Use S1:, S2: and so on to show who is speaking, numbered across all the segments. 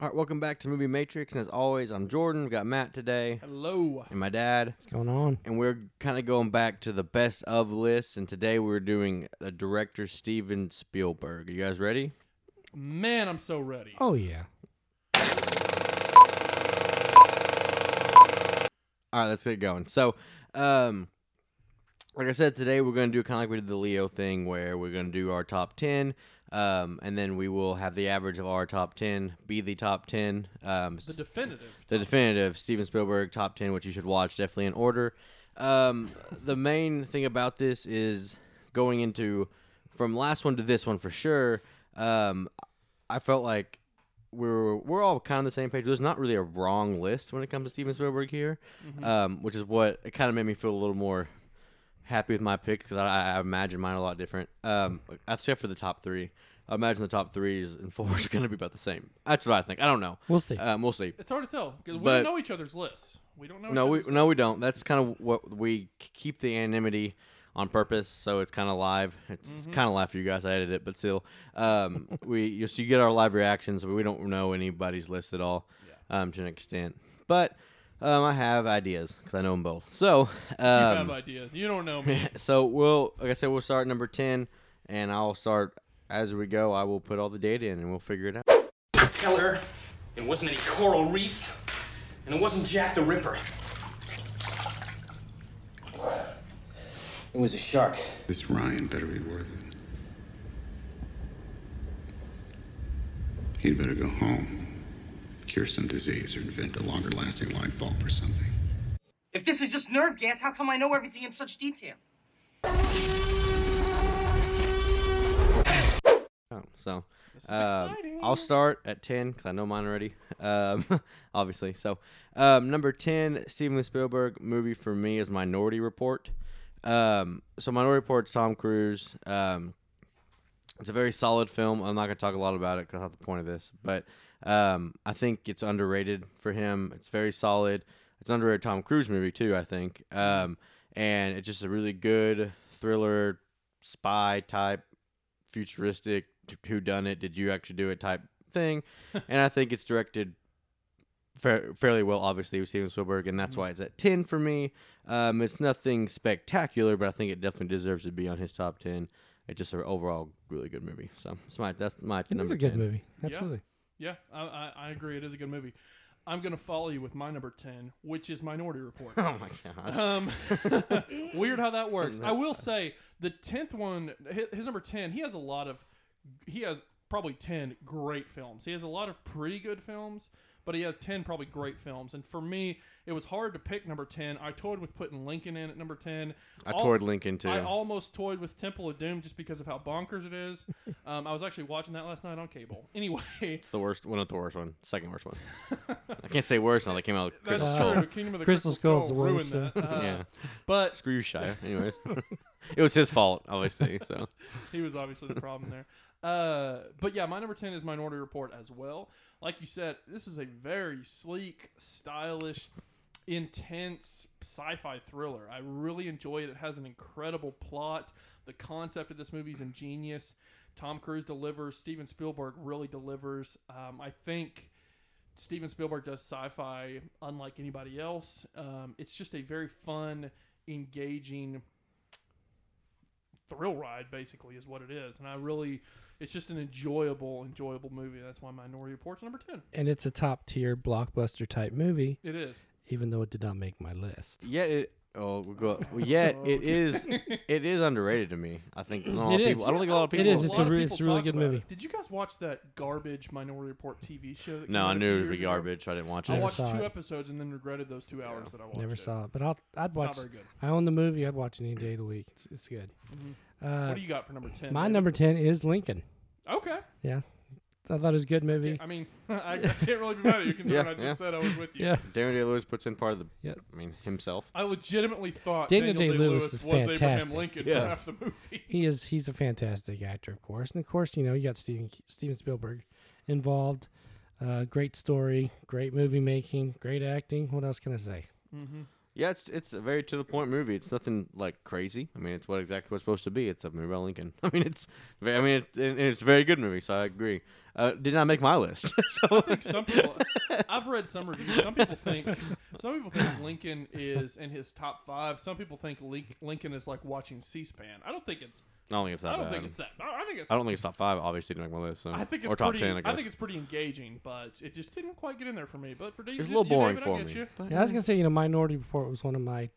S1: All right, welcome back to Movie Matrix, and as always, I'm Jordan. We've got Matt today,
S2: Hello.
S1: and my dad,
S3: What's going on?
S1: and we're kind of going back to the best of lists. And today we're doing the director Steven Spielberg. Are you guys ready?
S2: Man, I'm so ready.
S3: Oh yeah.
S1: All right, let's get going. So, um, like I said, today we're going to do kind of like we did the Leo thing, where we're going to do our top ten, um, and then we will have the average of our top ten be the top ten. Um,
S2: The definitive.
S1: the definitive Steven Spielberg top 10 which you should watch definitely in order um, the main thing about this is going into from last one to this one for sure um, i felt like we're we're all kind of the same page there's not really a wrong list when it comes to steven spielberg here
S2: Mhm.
S1: um, which is what it kind of made me feel a little more happy with my pick because I, I imagine mine a lot different um, except for the top three i imagine the top threes and fours are going to be about the same that's what i think i don't know
S3: We'll see.
S1: um, we'll see
S2: It's hard to tell because we
S1: But-
S2: don't know each other's lists. We don't know.
S1: no, we
S2: other's
S1: no, we don't. That's kind of what we keep the anonymity on purpose, so it's kind of live. It's
S2: Mhm.
S1: kind of live for you guys. I edit it, but still, um, we you, so you get our live reactions, but we don't know anybody's list at all, um, to an extent. But um, I have ideas because I know them both. So,
S2: You have
S1: um,
S2: ideas. You don't know me.
S1: so we'll like I said, we'll start number ten, and I'll start as we go. I will put all the data in, and we'll figure it out.
S4: Keller. It wasn't any coral reef. And it wasn't Jack the Ripper. It was a shark.
S5: This Ryan better be worth it. He'd better go home, cure some disease, or invent a longer lasting light bulb or something.
S6: If this is just nerve gas, how come I know everything in such detail?
S1: Oh, so Um. I'll start at 10 because I know mine already, um, obviously. So, um, number 10, Steven Spielberg movie for me is Minority Report. Um, so, Minority Report's Tom Cruise. Um, it's a very solid film. I'm not going to talk a lot about it because that's not the point of this. But um, I think it's underrated for him. It's very solid. It's an underrated Tom Cruise movie, too, I think. Um, and it's just a really good thriller, spy type, futuristic, who done it, did you actually do it type thing. and I think it's directed fa- fairly well, obviously, with Steven Spielberg, and that's why it's at 10 for me. Um, it's nothing spectacular, but I think it definitely deserves to be on his top 10. It's just an overall really good movie. So it's my, that's my
S3: It is
S1: number
S3: a good
S1: 10.
S3: movie. Absolutely.
S2: Yeah, I, I, I agree. It is a good movie. I'm gonna follow you with my number ten, which is Minority Report.
S1: Oh my God.
S2: Um, weird how that works. I will say the tenth one, his, his number ten, he has a lot of, he has probably ten great films. He has a lot of pretty good films, but he has ten probably great films. And for me, it was hard to pick number ten. I toyed with putting Lincoln in at number ten.
S1: I
S2: Al-
S1: toured Lincoln too.
S2: I almost toyed with Temple of Doom just because of how bonkers it is. Um, I was actually watching that last night on cable. Anyway,
S1: it's the worst, one of the worst one, second worst one. I can't say worst now. They came out with
S2: that's
S1: Crystal
S3: Wow.
S2: true.
S1: Skull.
S2: Kingdom of the
S3: Crystal
S2: Crystal,
S3: Skull's
S2: Skull
S3: the
S2: ruined
S3: worst,
S2: that. Uh,
S1: Yeah.
S2: but
S1: Screw you, Shia. Anyways, it was his fault, obviously. So
S2: he was obviously the problem there. Uh, but yeah, my number 10 is Minority Report as well. Like you said, this is a very sleek, stylish, intense sci fi thriller. I really enjoy it. It has an incredible plot. The concept of this movie is ingenious. Tom Cruise delivers. Steven Spielberg really delivers. Um, I think Steven Spielberg does sci-fi unlike anybody else. Um, it's just a very fun, engaging thrill ride. Basically, is what it is, and I really, it's just an enjoyable, enjoyable movie. That's why Minority Report's number ten.
S3: And it's a top tier blockbuster type movie,
S2: It is.
S3: even though it did not make my list.
S1: yet it. Oh, we'll go, well, yet it is. It is underrated to me. I think not a lot
S3: It
S1: of
S3: is.
S1: people. I don't think a lot of people.
S3: is, It's a, re- it's a really good movie.
S2: it. Did you guys watch that garbage Minority Report TV show? That
S1: No, I knew it would
S2: years
S1: be
S2: ago?
S1: garbage. I didn't watch
S2: I
S1: it.
S3: I
S2: watched two
S3: it.
S2: episodes and then regretted those two hours that I watched.
S3: Never
S2: it.
S3: saw it, but I'll, I'd
S2: It's
S3: watch.
S2: not very good.
S3: I own the movie. I'd watch it any day of the week. It's, it's good.
S2: Mm-hmm. Uh. What do you got for number ten?
S3: my
S2: David?
S3: number ten is Lincoln.
S2: Okay.
S3: Yeah, I thought it was a good movie.
S2: I mean, I, I can't really be mad at you considering
S1: Yeah,
S2: I just
S1: yeah.
S2: said I was with you.
S3: Yeah,
S1: Darren Day Lewis puts in part of the.
S3: Yeah.
S1: I mean himself.
S2: I legitimately thought
S3: Daniel
S2: Daniel,
S3: Day-Lewis
S2: Day-Lewis
S3: is
S2: was Abraham
S3: fantastic.
S2: Lincoln
S1: Yes.
S2: for half the movie.
S3: he is. He's a fantastic actor, of course, and of course, you know, you got Steven Steven Spielberg involved. Uh, great story, great movie making, great acting. What else can I say?
S2: Mm-hmm.
S1: Yeah, it's it's a very to the point movie. It's nothing like crazy. I mean, it's what exactly what's supposed to be. It's a movie about Lincoln. I mean, it's very, I mean, it, and it's a very good movie. So I agree. uh, did not make my list. so
S2: I think some people. I've read some reviews. Some people think some people think Lincoln is in his top five. Some people think Lincoln is like watching C-SPAN. I don't think it's.
S1: I don't think it's that
S2: I don't
S1: bad.
S2: think it's that. I I think it's.
S1: I don't think it's top five. Obviously, to make my list. So.
S2: I think it's
S1: or top
S2: pretty,
S1: ten. I guess.
S2: think it's pretty engaging, but it just didn't quite get in there for me. But for Dave,
S1: it's a little boring
S2: David,
S1: for me.
S2: You.
S3: Yeah, I was gonna say, you know, Minority Report was one of my,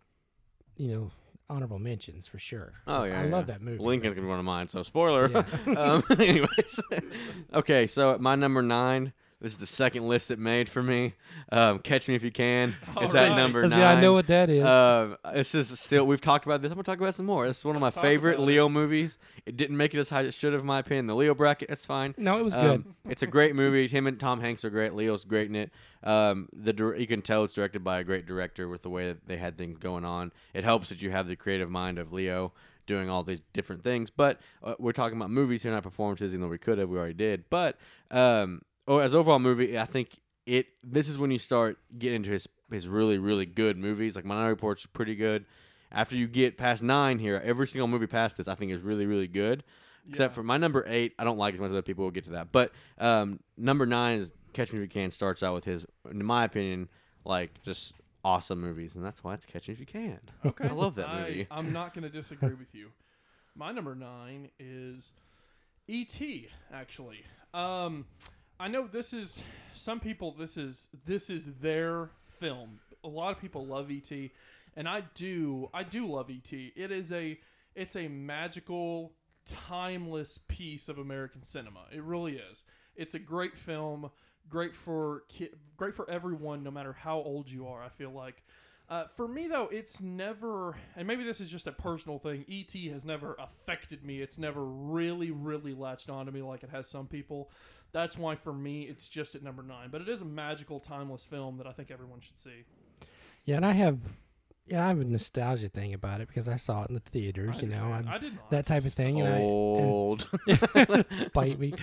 S3: you know, honorable mentions for sure.
S1: Oh yeah,
S3: I
S1: yeah,
S3: love that movie.
S1: Lincoln's gonna be one of mine. So spoiler.
S3: Yeah.
S1: um, anyways, okay. So at my number nine. This is the second list it made for me. Um, Catch Me If You Can. It's at
S2: Alright.
S1: number
S3: See,
S1: nine.
S3: I know what that is.
S1: Um, this is still. We've talked about this. I'm gonna talk about some more. This is one of
S2: Let's
S1: my favorite
S2: about it.
S1: Leo movies. It didn't make it as high as it should have, in my opinion. The Leo bracket, it's fine.
S3: no, it was good.
S1: Um, it's a great movie. Him and Tom Hanks are great. Leo's great in it. Um, the dir- you can tell it's directed by a great director with the way that they had things going on. It helps that you have the creative mind of Leo doing all these different things. But uh, we're talking about movies here, not performances. Even though we could have, we already did. But um, oh, as overall movie, I think it. This is when you start getting into his his really really good movies. Like Minority Report's pretty good. After you get past nine here, every single movie past this, I think is really really good. Except
S2: Yeah.
S1: for my number eight, I don't like as much as other people. We'll get to that. But um, number nine is Catch Me If You Can. Starts out with his, in my opinion, like just awesome movies, and that's why it's Catch Me If You Can.
S2: Okay.
S1: I love that movie.
S2: I, I'm not going to disagree with you. My number nine is E.T. Actually, um, I know this is some people. This is this is their film. A lot of people love E.T. and I do. I do love E.T. It is a it's a magical, timeless piece of American cinema. It really is. It's a great film. Great for ki- great for everyone, no matter how old you are. I feel like. Uh, for me, though, it's never, and maybe this is just a personal thing. ET has never affected me. It's never really, really latched onto me like it has some people. That's why, for me, it's just at number nine. But it is a magical, timeless film that I think everyone should see.
S3: yeah, and I have, yeah, I have a nostalgia thing about it because I saw it in the theaters.
S2: I
S3: you know, and
S2: I did not.
S3: that type of thing. And I, and-
S1: Old.
S3: bite me.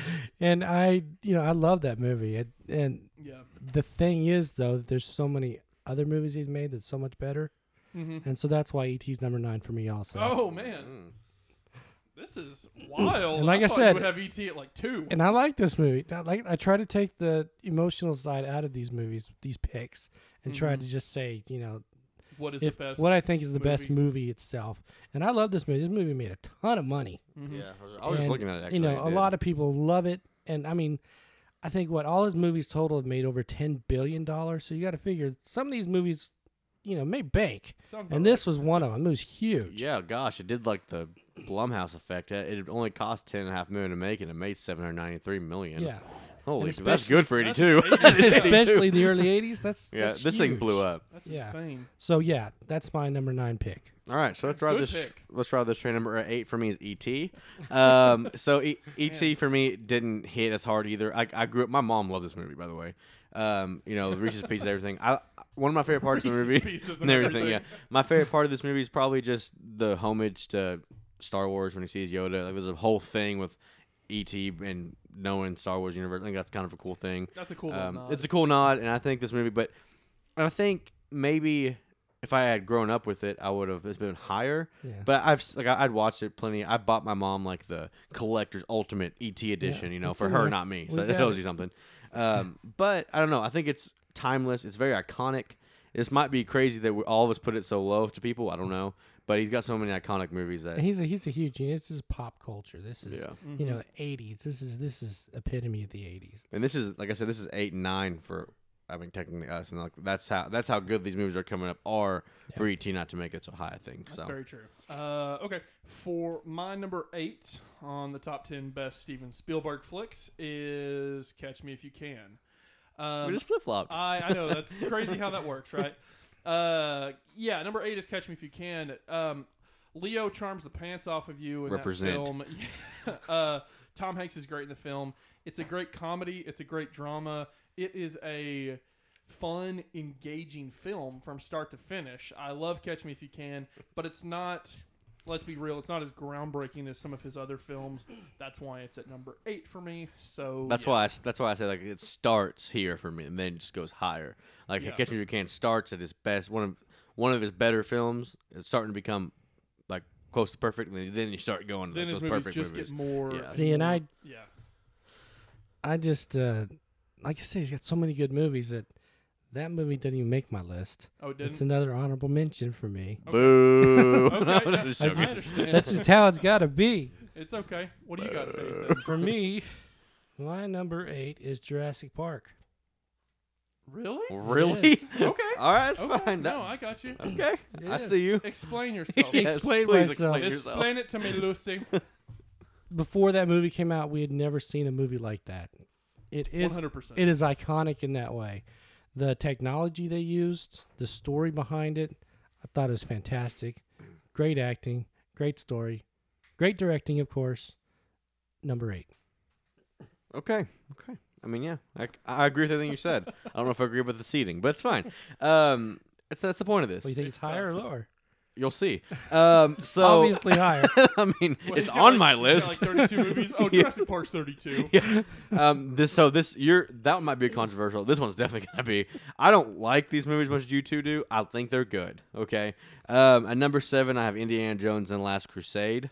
S3: And I, you know, I love that movie. It, and
S2: Yeah.
S3: the thing is, though, that there's so many other movies he's made that's so much better,
S2: Mm-hmm.
S3: and so that's why ET's number nine for me also.
S2: Oh man, this is wild.
S3: And like I
S2: thought you
S3: said-
S2: would have ET at like two.
S3: And I like this movie. I like I try to take the emotional side out of these movies, these picks, and try
S2: Mhm.
S3: to just say, you know,
S2: what is
S3: if,
S2: the best?
S3: what I think is the best
S2: movie?
S3: movie itself. And I love this movie. This movie made a ton of money.
S2: Mhm.
S1: Yeah, I was, I was just looking at it. Actually,
S3: you know, a lot of people love it, and I mean, I think what all his movies total have made over ten billion dollars. So you got to figure some of these movies, you know, made bank,
S2: Sounds
S3: and this was one of them. It was huge.
S1: Yeah, gosh, it did like the Blumhouse effect. It it only cost ten and a half million to make, and it made seven hundred ninety three million.
S3: Yeah,
S1: holy,
S3: And
S1: that's good for eighty
S2: that's
S1: two.
S2: amazing.
S3: especially in the early '80s. That's
S1: yeah,
S3: that's
S1: this thing blew up.
S2: That's
S3: Yeah.
S2: insane.
S3: So yeah, that's my number nine pick.
S1: All right, so let's drive
S2: Good
S1: this.
S2: pick.
S1: Let's drive this train. Number eight for me is ET. Um, so e- ET
S2: Man.
S1: for me didn't hit as hard either. I, I grew up. My mom loved this movie, by the way. Um, you know, Reese's Pieces, everything. I one of my favorite parts of the
S2: Reese's
S1: movie
S2: Pieces
S1: and
S2: and
S1: everything. Yeah, my favorite part of this movie is probably just the homage to Star Wars when he sees Yoda. Like, there's a whole thing with ET and knowing Star Wars universe. I think that's kind of a cool thing.
S2: That's a cool.
S1: Um,
S2: nod.
S1: it's a cool nod, and I think this movie, but I think maybe if I had grown up with it, I would have. It's been higher.
S3: Yeah.
S1: But I've like I- I'd watched it plenty. I bought my mom like the collector's ultimate ET edition. you know, for her,
S3: there.
S1: not me. So that
S3: got
S1: tells you something. Um, but I don't know. I think it's timeless. It's very iconic. This might be crazy that we, all of us put it so low to people. I don't know. But he's got so many iconic movies that
S3: And he's a he's a huge. You know, this is pop culture. This is
S1: yeah.
S3: you know '80s. This is this is epitome of the '80s.
S1: And this is like I said, this is eight and nine for I mean technically us, and like that's how that's how good these movies are coming up are for ET not to make it so high. I think
S2: That's
S1: so.
S2: very true. Uh, okay, for my number eight on the top ten best Steven Spielberg flicks is Catch Me If You Can. Um,
S1: we just flip flopped.
S2: I, I know that's crazy how that works, right? Uh, yeah, number eight is Catch Me If You Can. Um, Leo charms the pants off of you in
S1: Represent.
S2: that film. uh, Tom Hanks is great in the film. It's a great comedy. It's a great drama. It is a fun, engaging film from start to finish. I love Catch Me If You Can, but it's not. Let's be real. It's not as groundbreaking as some of his other films. That's why it's at number eight for me. So
S1: That's
S2: yeah.
S1: why I, s- that's why I say like it starts here for me and then just goes higher. Like
S2: Yeah.
S1: Catch Me If You Can starts at his best, one of one of his better films. It's starting to become like close to perfect, and then you start going. to
S2: Then
S1: like,
S2: his
S1: those
S2: movies
S1: perfect
S2: just
S1: movies.
S2: get more.
S1: Yeah.
S3: See, and I-
S2: yeah.
S3: I just uh, like I say, he's got so many good movies that that movie didn't even make my list.
S2: Oh, it didn't.
S3: It's another honorable mention for me.
S1: Boo.
S2: Okay, yeah,
S1: just
S2: I understand.
S3: That's just how it's got to be.
S2: it's okay. What do you got, Dave? then?
S3: For me, my number eight is Jurassic Park.
S2: Really?
S1: Really?
S3: Yes.
S2: Okay.
S1: All right, that's
S2: okay.
S1: fine.
S2: No, I got you.
S1: okay, I
S3: Yes.
S1: see you.
S2: Explain yourself.
S1: Yes,
S3: Explain
S1: please
S3: myself.
S1: explain yourself.
S2: Explain it to me, Lucy.
S3: Before that movie came out, we had never seen a movie like that. It
S2: One
S3: is
S2: hundred percent.
S3: it is iconic in that way. The technology they used, the story behind it, I thought it was fantastic. Great acting, great story, great directing, of course. Number eight.
S1: Okay. Okay. I mean, yeah, I, I agree with everything you said. I don't know if I agree with the seating, but it's fine. Um, it's, that's the point of this.
S3: What do you think?
S2: It's
S3: It's, higher or lower?
S1: You'll see. Um, so
S3: Obviously higher.
S1: I mean,
S2: Well,
S1: it's
S2: he's got
S1: on
S2: like-
S1: my
S2: he's got
S1: list.
S2: Like thirty-two movies. Oh,
S1: Yeah.
S2: Jurassic Park's thirty-two.
S1: yeah. Um, this so this you're that one might be controversial. This one's definitely gonna be. I don't like these movies as much as you two do. I think they're good. Okay. Um, at number seven, I have Indiana Jones and the Last Crusade.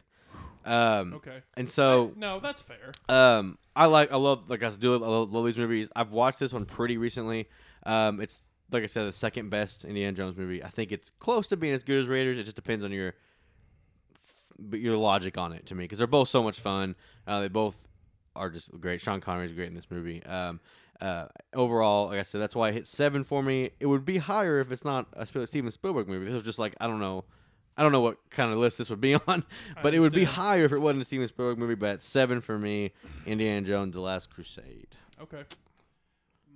S1: Um,
S2: Okay.
S1: and so
S2: No, that's fair.
S1: um, I like I love like I do I love, love these movies. I've watched this one pretty recently. Um, it's like I said, the second best Indiana Jones movie. I think it's close to being as good as Raiders. It just depends on your your logic on it to me because they're both so much fun. Uh, they both are just great. Sean Connery is great in this movie. Um, uh, overall, like I said, that's why I hit seven for me. It would be higher if it's not a Steven Spielberg movie. This was just like I don't know. I don't know what kind of list this would be on, but it would be higher if it wasn't a Steven Spielberg movie. But at seven for me, Indiana Jones: The Last Crusade.
S2: Okay.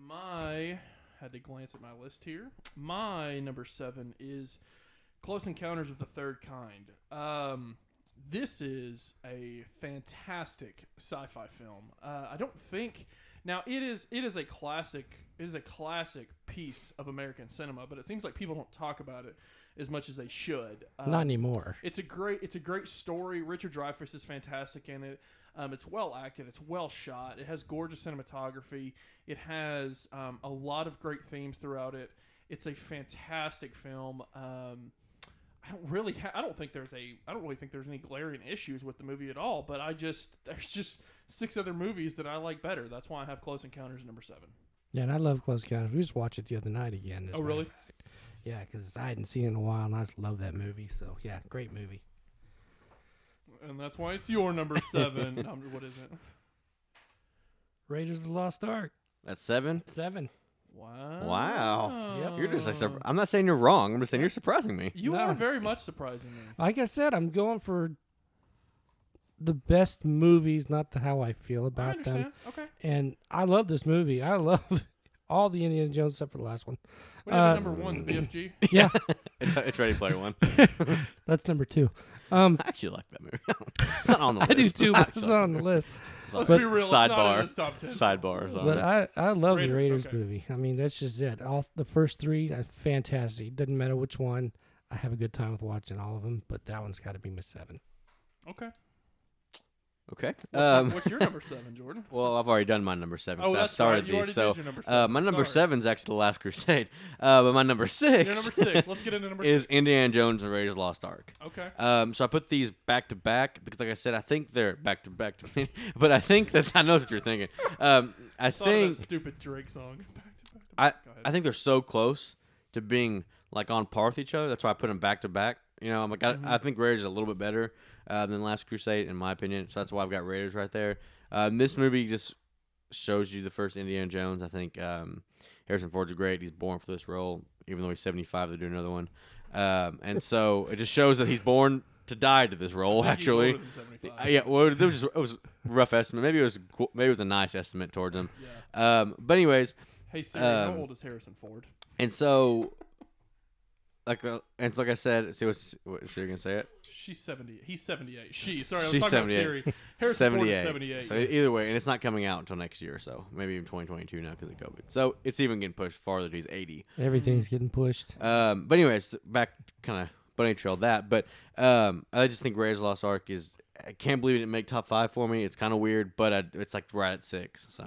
S2: My had to glance at my list here. My number seven is Close Encounters of the Third Kind. Um, this is a fantastic sci-fi film. Uh, I don't think now it is it is a classic it is a classic piece of American cinema, but it seems like people don't talk about it as much as they should. Um,
S3: Not anymore.
S2: it's a great it's a great story. Richard Dreyfuss is fantastic in it. Um, it's well acted. It's well shot. It has gorgeous cinematography. It has um, a lot of great themes throughout it. It's a fantastic film. Um, I don't really. Ha- I don't think there's a. I don't really think there's any glaring issues with the movie at all. But I just there's just six other movies that I like better. That's why I have Close Encounters number seven.
S3: Yeah, and I love Close Encounters. We just watched it the other night again.
S2: Oh, really?
S3: Yeah, because I hadn't seen it in a while, and I just love that movie. So yeah, great movie.
S2: And that's why it's your number seven. number what is it?
S3: Raiders of the Lost Ark
S1: That's seven.
S3: seven.
S2: Wow.
S1: Wow.
S3: Yep.
S1: You're just like sur- I'm not saying you're wrong. I'm just saying you're surprising me.
S2: You
S3: No.
S2: are very much surprising me.
S3: Like I said, I'm going for the best movies, not the how I feel
S2: I
S3: about
S2: understand.
S3: them.
S2: Okay.
S3: And I love this movie. I love all the Indiana Jones except for the last one.
S2: What do you have
S3: Uh,
S2: at number one? The BFG.
S3: Yeah,
S1: It's it's Ready Player One.
S3: that's number two. Um,
S1: I actually like that movie. it's not on the
S3: I
S1: list.
S3: do too, but it's not on the list.
S2: Let's
S3: But-
S2: be real. It's not in
S1: Sidebar.
S2: this top ten.
S1: Sidebar. Sorry.
S3: But I, I love the
S2: Raiders,
S3: Raiders
S2: okay.
S3: movie. I mean, that's just it. All the first three, are fantastic. Doesn't matter which one. I have a good time with watching all of them, but that one's got to be my seven.
S2: Okay.
S1: Okay.
S2: What's,
S1: Um,
S2: what's your number seven, Jordan?
S1: well, I've already done my number seven.
S2: Oh,
S1: so I've
S2: that's
S1: started
S2: right.
S1: These. So
S2: your number
S1: uh, my number
S2: Sorry.
S1: seven is actually The Last Crusade. Uh, but my number six.
S2: Your number six. Let's get into number
S1: is
S2: six.
S1: Indiana Jones and Raiders of the Lost Ark.
S2: Okay.
S1: Um, so I put these back to back because, like I said, I think they're back to back to me. But I think that I know what you're thinking. Um, I think
S2: stupid Drake song. Back to back to
S1: I
S2: back. Ahead.
S1: I think they're so close to being like on par with each other. That's why I put them back to back. You know, I'm like
S2: Mm-hmm.
S1: I think Raiders is a little bit better uh, than Last Crusade in my opinion. So that's why I've got Raiders right there. Um, this movie just shows you the first Indiana Jones. I think um, Harrison Ford's great. He's born for this role, even though he's 75. They do another one, um, and so it just shows that he's born to die to this role.
S2: I think he's
S1: Actually,
S2: older than 75.
S1: uh, yeah, well, it was just, it was a rough estimate. Maybe it was maybe it was a nice estimate towards him.
S2: Yeah.
S1: Um, but anyways,
S2: Hey Siri, how
S1: um,
S2: old is Harrison Ford?
S1: and so like uh, and like I said, see what's what, so you're gonna say it.
S2: She's seventy. He's seventy-eight. She. Sorry, I was
S1: She's
S2: talking
S1: 78.
S2: about Siri. Harrison Ford is seventy-eight.
S1: So
S2: yes.
S1: either way, and it's not coming out until next year, or so maybe even 2022 now because of COVID. So it's even getting pushed farther. to He's 80.
S3: Everything's getting pushed.
S1: Um, but anyways, back kind of bunny trail that. But um, I just think Raiders of the Lost Ark is. I can't believe it didn't make top five for me. It's kind of weird, but I, it's like right at six. So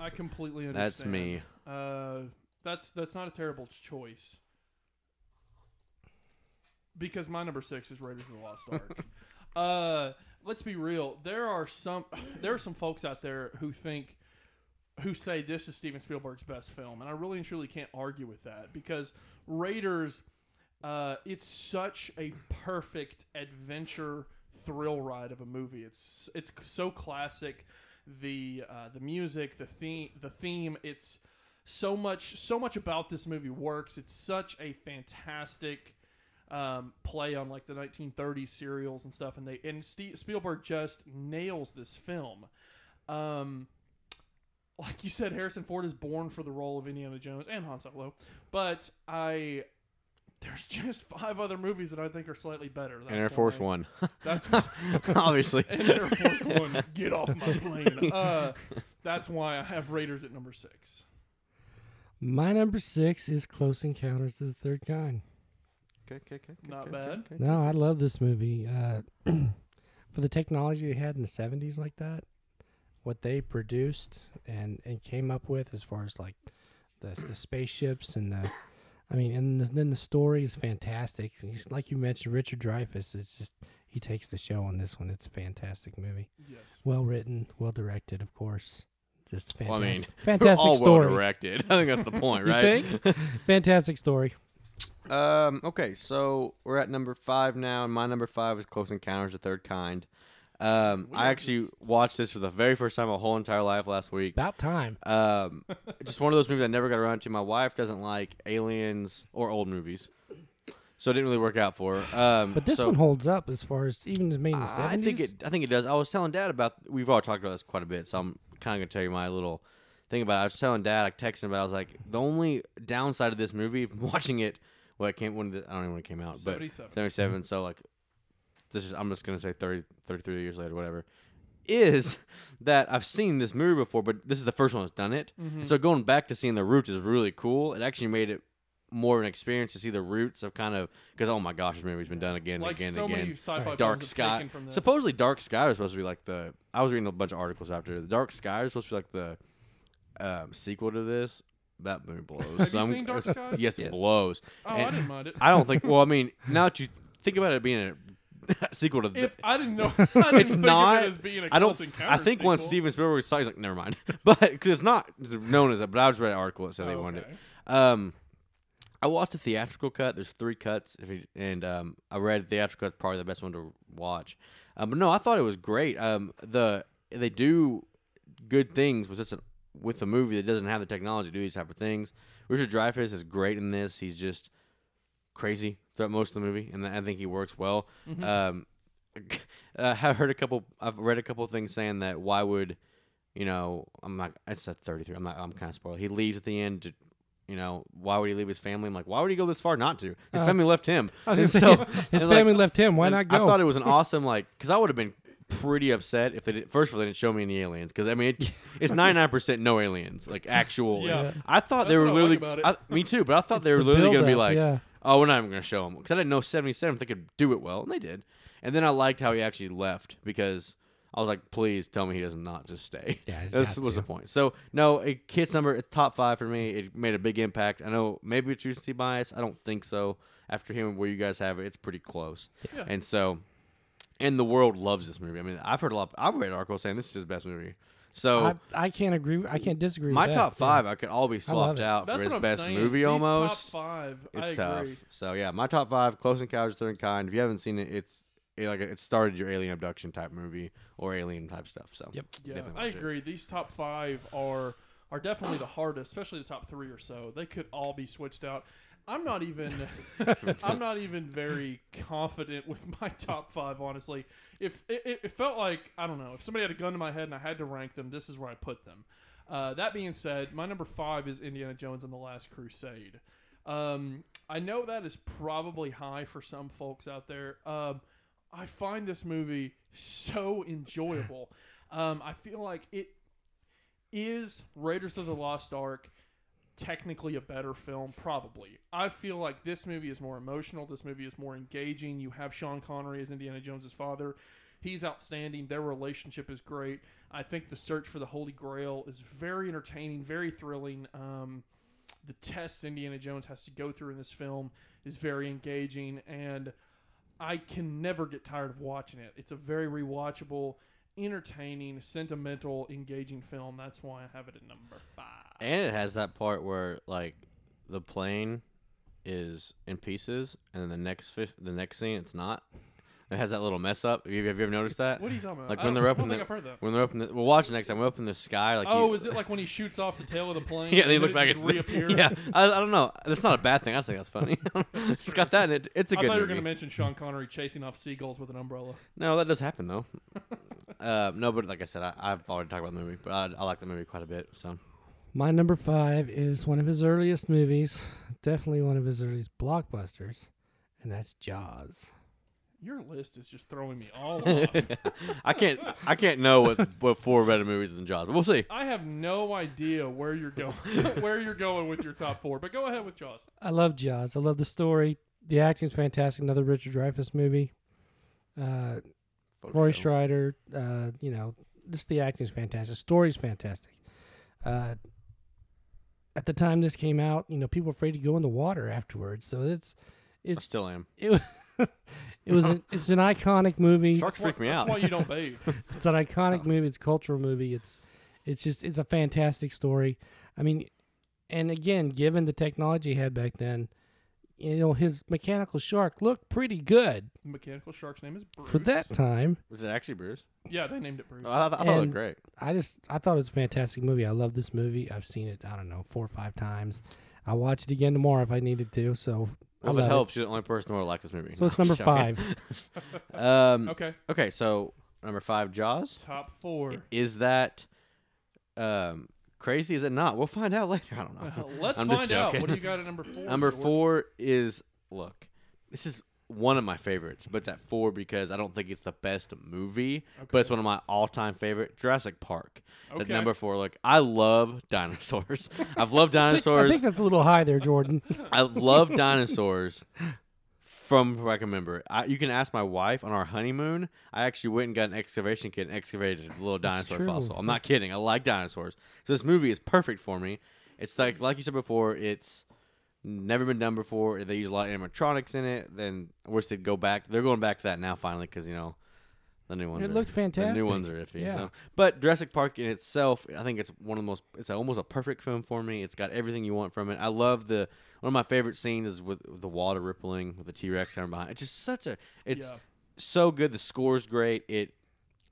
S2: I completely understand.
S1: that's me.
S2: Uh, that's that's not a terrible choice. Because my number six is Raiders of the Lost Ark. Uh, let's be real. There are some there are some folks out there who think who say this is Steven Spielberg's best film, and I really and truly can't argue with that because Raiders, uh, it's such a perfect adventure thrill ride of a movie. It's it's so classic. The uh, the music, the theme, the theme. It's so much so much about this movie works. It's such a fantastic um, play on like the 1930s serials and stuff, and they and Steve, Spielberg just nails this film. Um, like you said, Harrison Ford is born for the role of Indiana Jones and Han Solo, but I there's just five other movies that I think are slightly better. That's
S1: And Air Force
S2: why-
S1: One,
S2: That's
S1: obviously.
S2: and Air Force One. Get off my plane. Uh, that's why I have Raiders at number six.
S3: My number six is Close Encounters of the Third Kind.
S1: Okay, okay, okay, okay,
S2: Not
S1: okay,
S2: bad.
S1: okay.
S3: No, I love this movie. Uh, for the technology they had in the '70s, like that, what they produced and and came up with as far as like the the spaceships and the, I mean, and the, then the story is fantastic. He's like you mentioned, Richard Dreyfuss is just he takes the show on this one. It's a fantastic movie,
S2: Yes.
S3: well written, well directed, of course. Just fantastic,
S1: Well, I mean,
S3: fantastic
S1: all
S3: story.
S1: well directed. I think that's the point, right?
S3: You
S1: right?
S3: think? fantastic story.
S1: Um. Okay, so we're at number five now, and my number five is Close Encounters of the Third Kind. Um, I actually
S2: just-
S1: watched this for the very first time my whole entire life last week.
S3: About time.
S1: Um, just one of those movies I never got around to. My wife doesn't like aliens or old movies, so it didn't really work out for her. Um,
S3: But this
S1: so
S3: one holds up as far as even as made in the
S1: I
S3: seventies.
S1: think it. I think it does. I was telling Dad about. We've all talked about this quite a bit, so I'm kind of gonna tell you my little thing about. it. I was telling Dad. I texted him, but I was like, the only downside of this movie, watching it, well, it came when the, I don't know when it came out, but
S2: 77.
S1: 77. So like, this is I'm just gonna say 30, 33 years later, whatever. Is that I've seen this movie before, but this is the first one that's done it.
S2: Mm-hmm.
S1: So going back to seeing the roots is really cool. It actually made it more of an experience to see the roots of kind of because oh my gosh, this movie's been done again and
S2: like
S1: again
S2: so
S1: and again.
S2: many sci-fi
S1: Dark Sky.
S2: taken from this.
S1: Supposedly, Dark Sky was supposed to be like the. I was reading a bunch of articles after the Dark Sky was supposed to be like the um, sequel to this. That movie blows.
S2: Have
S1: So
S2: you
S1: I'm-
S2: seen Dark Skies?
S1: Yes, it
S3: Yes.
S1: blows.
S2: Oh, I
S1: And
S2: didn't mind it.
S1: I don't think. Well, I mean, now that you think about it being a sequel to,
S2: if
S1: the,
S2: I didn't know, I didn't
S1: it's
S2: think
S1: not.
S2: of it as being a
S1: I don't.
S2: Close
S1: I
S2: Encounters
S1: think once
S2: sequel.
S1: Steven Spielberg saw, it, he's like, never mind. But because it's not known as that. But I just read an article that said they
S2: Oh,
S1: wanted it. Um, I watched the theatrical cut. There's three cuts, if you, and um, I read the theatrical cut's probably the best one to watch. Um, but no, I thought it was great. Um, the they do good things with just a, with a movie that doesn't have the technology to do these type of things. Richard Dreyfuss is great in this. He's just crazy throughout most of the movie, and I think he works well. Um, I have heard a couple. I've read a couple of things saying that why would you know I'm not. It's at 33. I'm not. I'm kind of spoiled. He leaves at the end. To, you know why would he leave his family? I'm like, why would he go this far not to? His
S3: Uh,
S1: family left him.
S3: I was
S1: And so
S3: his
S1: and, like,
S3: family left him. Why not go?
S1: I thought it was an awesome like because I would have been pretty upset if they did, first of all they didn't show me any aliens because I mean it, it's 99 percent no aliens like actual.
S2: Yeah.
S1: I thought they were
S2: what I
S1: literally.
S2: like about it.
S1: I, me too, but I thought
S3: It's
S1: they were
S3: the
S1: literally gonna be like,
S3: yeah.
S1: oh, we're not even gonna show them because I didn't know 77 if they could do it well, and they did. And then I liked how he actually left because. I was like, please tell me he does not just stay.
S3: Yeah,
S1: this was
S3: to.
S1: the point. So no, it hits number it's top five for me. It made a big impact. I know maybe it's recency bias. I don't think so. After hearing where you guys have it, it's pretty close.
S2: Yeah.
S1: And so, and the world loves this movie. I mean, I've heard a lot. I've read articles saying this is his best movie. So
S3: I, I can't agree. I can't disagree.
S1: my
S3: with that.
S1: top
S3: Yeah.
S1: five, I could all be swapped out
S2: That's
S1: for his
S2: I'm
S1: best
S2: saying.
S1: movie
S2: These
S1: almost.
S2: Top five.
S1: It's
S2: I
S1: tough.
S2: Agree.
S1: So yeah, my top five: Close Encounters of the Third Kind. If you haven't seen it, it's it, like it started your alien abduction type movie or alien type stuff. So
S3: Yep.
S2: Yeah, I
S1: watch it.
S2: agree. These top five are are definitely the hardest, especially the top three or so. They could all be switched out. I'm not even I'm not even very confident with my top five. Honestly, if it, it, felt like I don't know if somebody had a gun to my head and I had to rank them, this is where I put them. Uh, that being said, my number five is Indiana Jones and the Last Crusade. Um, I know that is probably high for some folks out there. Um, I find this movie so enjoyable. Um, I feel like it is Raiders of the Lost Ark technically a better film? Probably. I feel like this movie is more emotional. This movie is more engaging. You have sean connery as indiana jones's father. He's outstanding. Their relationship is great. I think the search for the holy grail is very entertaining very thrilling. Um, the tests indiana jones has to go through in this film is very engaging and I can never get tired of watching it. It's a very rewatchable, entertaining, sentimental, engaging film. That's why I have it at number five.
S1: And it has that part where like the plane is in pieces, and then the next fif- the next scene it's not. It has that little mess up. Have you, have you ever noticed that?
S2: What are you talking about?
S1: Like when
S2: don't-
S1: they're up in the
S2: I've heard that.
S1: when they're up in the we'll watch it next time. We're up in the sky. Like
S2: Oh,
S1: you,
S2: is it like when he shoots off the tail of the plane?
S1: Yeah, they look back.
S2: it just reappears.
S1: Yeah, I, I don't know. That's not a bad thing. I think that's funny. it's got that in it. It's a
S2: I
S1: good I
S2: thought you were going to mention Sean Connery chasing off seagulls with an umbrella.
S1: No, that does happen though. uh, no, but like I said, I, I've already talked about the movie, but I, I like the movie quite a bit. So
S3: My number five is one of his earliest movies, definitely one of his earliest blockbusters, and that's Jaws.
S2: Your list is just throwing me all off.
S1: I can't I can't know what what four better movies than Jaws, but we'll see.
S2: I have no idea where you're going, where you're going with your top four. But go ahead with Jaws.
S3: I love Jaws. I love the story. The acting's fantastic. Another Richard Dreyfuss movie. Uh, Roy Scheider, uh, you know, just the acting's fantastic. The story's fantastic. Uh, at the time this came out, you know, people were afraid to go in the water afterwards. So it's
S1: I still am.
S3: it was it was an, it's an iconic movie.
S1: Sharks freak me out.
S2: That's why you don't bathe.
S3: It's an iconic movie. It's a cultural movie. It's it's just it's a fantastic story. I mean, and again, given the technology he had back then, you know, his mechanical shark looked pretty good
S2: The mechanical shark's name is Bruce.
S3: for that time.
S1: Was it actually Bruce?
S2: Yeah, they named it Bruce.
S1: Oh, I, I thought it looked great.
S3: I just I thought it was a fantastic movie. I love this movie. I've seen it. I don't know four or five times. I'll watch it again tomorrow if I needed to. So I
S1: Well, if
S3: love
S1: it helps, you're the only person who will like this movie.
S3: So it's
S1: No, I'm
S3: number
S1: joking.
S3: five.
S1: um,
S2: okay,
S1: okay, so number five, Jaws.
S2: top four.
S1: Is that um, crazy? Is it not? We'll find out later. I don't know.
S2: Well, let's
S1: I'm just
S2: find out. What do you got at number four?
S1: Number four is look. This is one of my favorites, but it's at four because I don't think it's the best movie, but it's one of my all-time favorite. Jurassic Park. At number four, look, I love dinosaurs. I've loved
S3: dinosaurs. I think that's a little high there, Jordan.
S1: I love dinosaurs from what I can remember. I, you can ask my wife on our honeymoon. I actually went and got an excavation kit and excavated a little dinosaur fossil. I'm not kidding. I like dinosaurs. So this movie is perfect for me. It's like like you said before, it's never been done before. They use a lot of animatronics in it. Then I wish they'd go back. They're going back to that now finally because you know the new ones.
S3: It
S1: are,
S3: looked fantastic.
S1: The new ones are iffy.
S3: Yeah.
S1: So. But Jurassic Park in itself, I think it's one of the most. It's almost a perfect film for me. It's got everything you want from it. I love the one of my favorite scenes is with the water rippling with the T Rex coming behind. It's just such a. It's
S2: Yeah.
S1: so good. The score's great. It.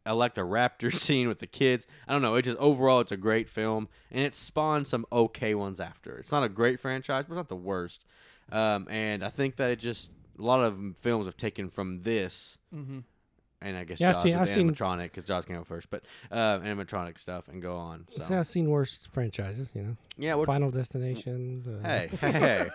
S1: I like the raptor scene with the kids. I don't know. It just overall, it's a great film, and it spawned some okay ones after. It's not a great franchise, but it's not the worst. Um, and I think that it just a lot of films have taken from this
S2: Mm-hmm.
S1: And I guess
S3: Yeah, I've
S1: Jaws
S3: seen-
S1: with
S3: I've seen-
S1: animatronic because Jaws came out first, but uh, animatronic stuff and go on. So
S3: So I've seen worse franchises, you know.
S1: yeah, what,
S3: Final Destination. Uh,
S1: hey, hey, hey.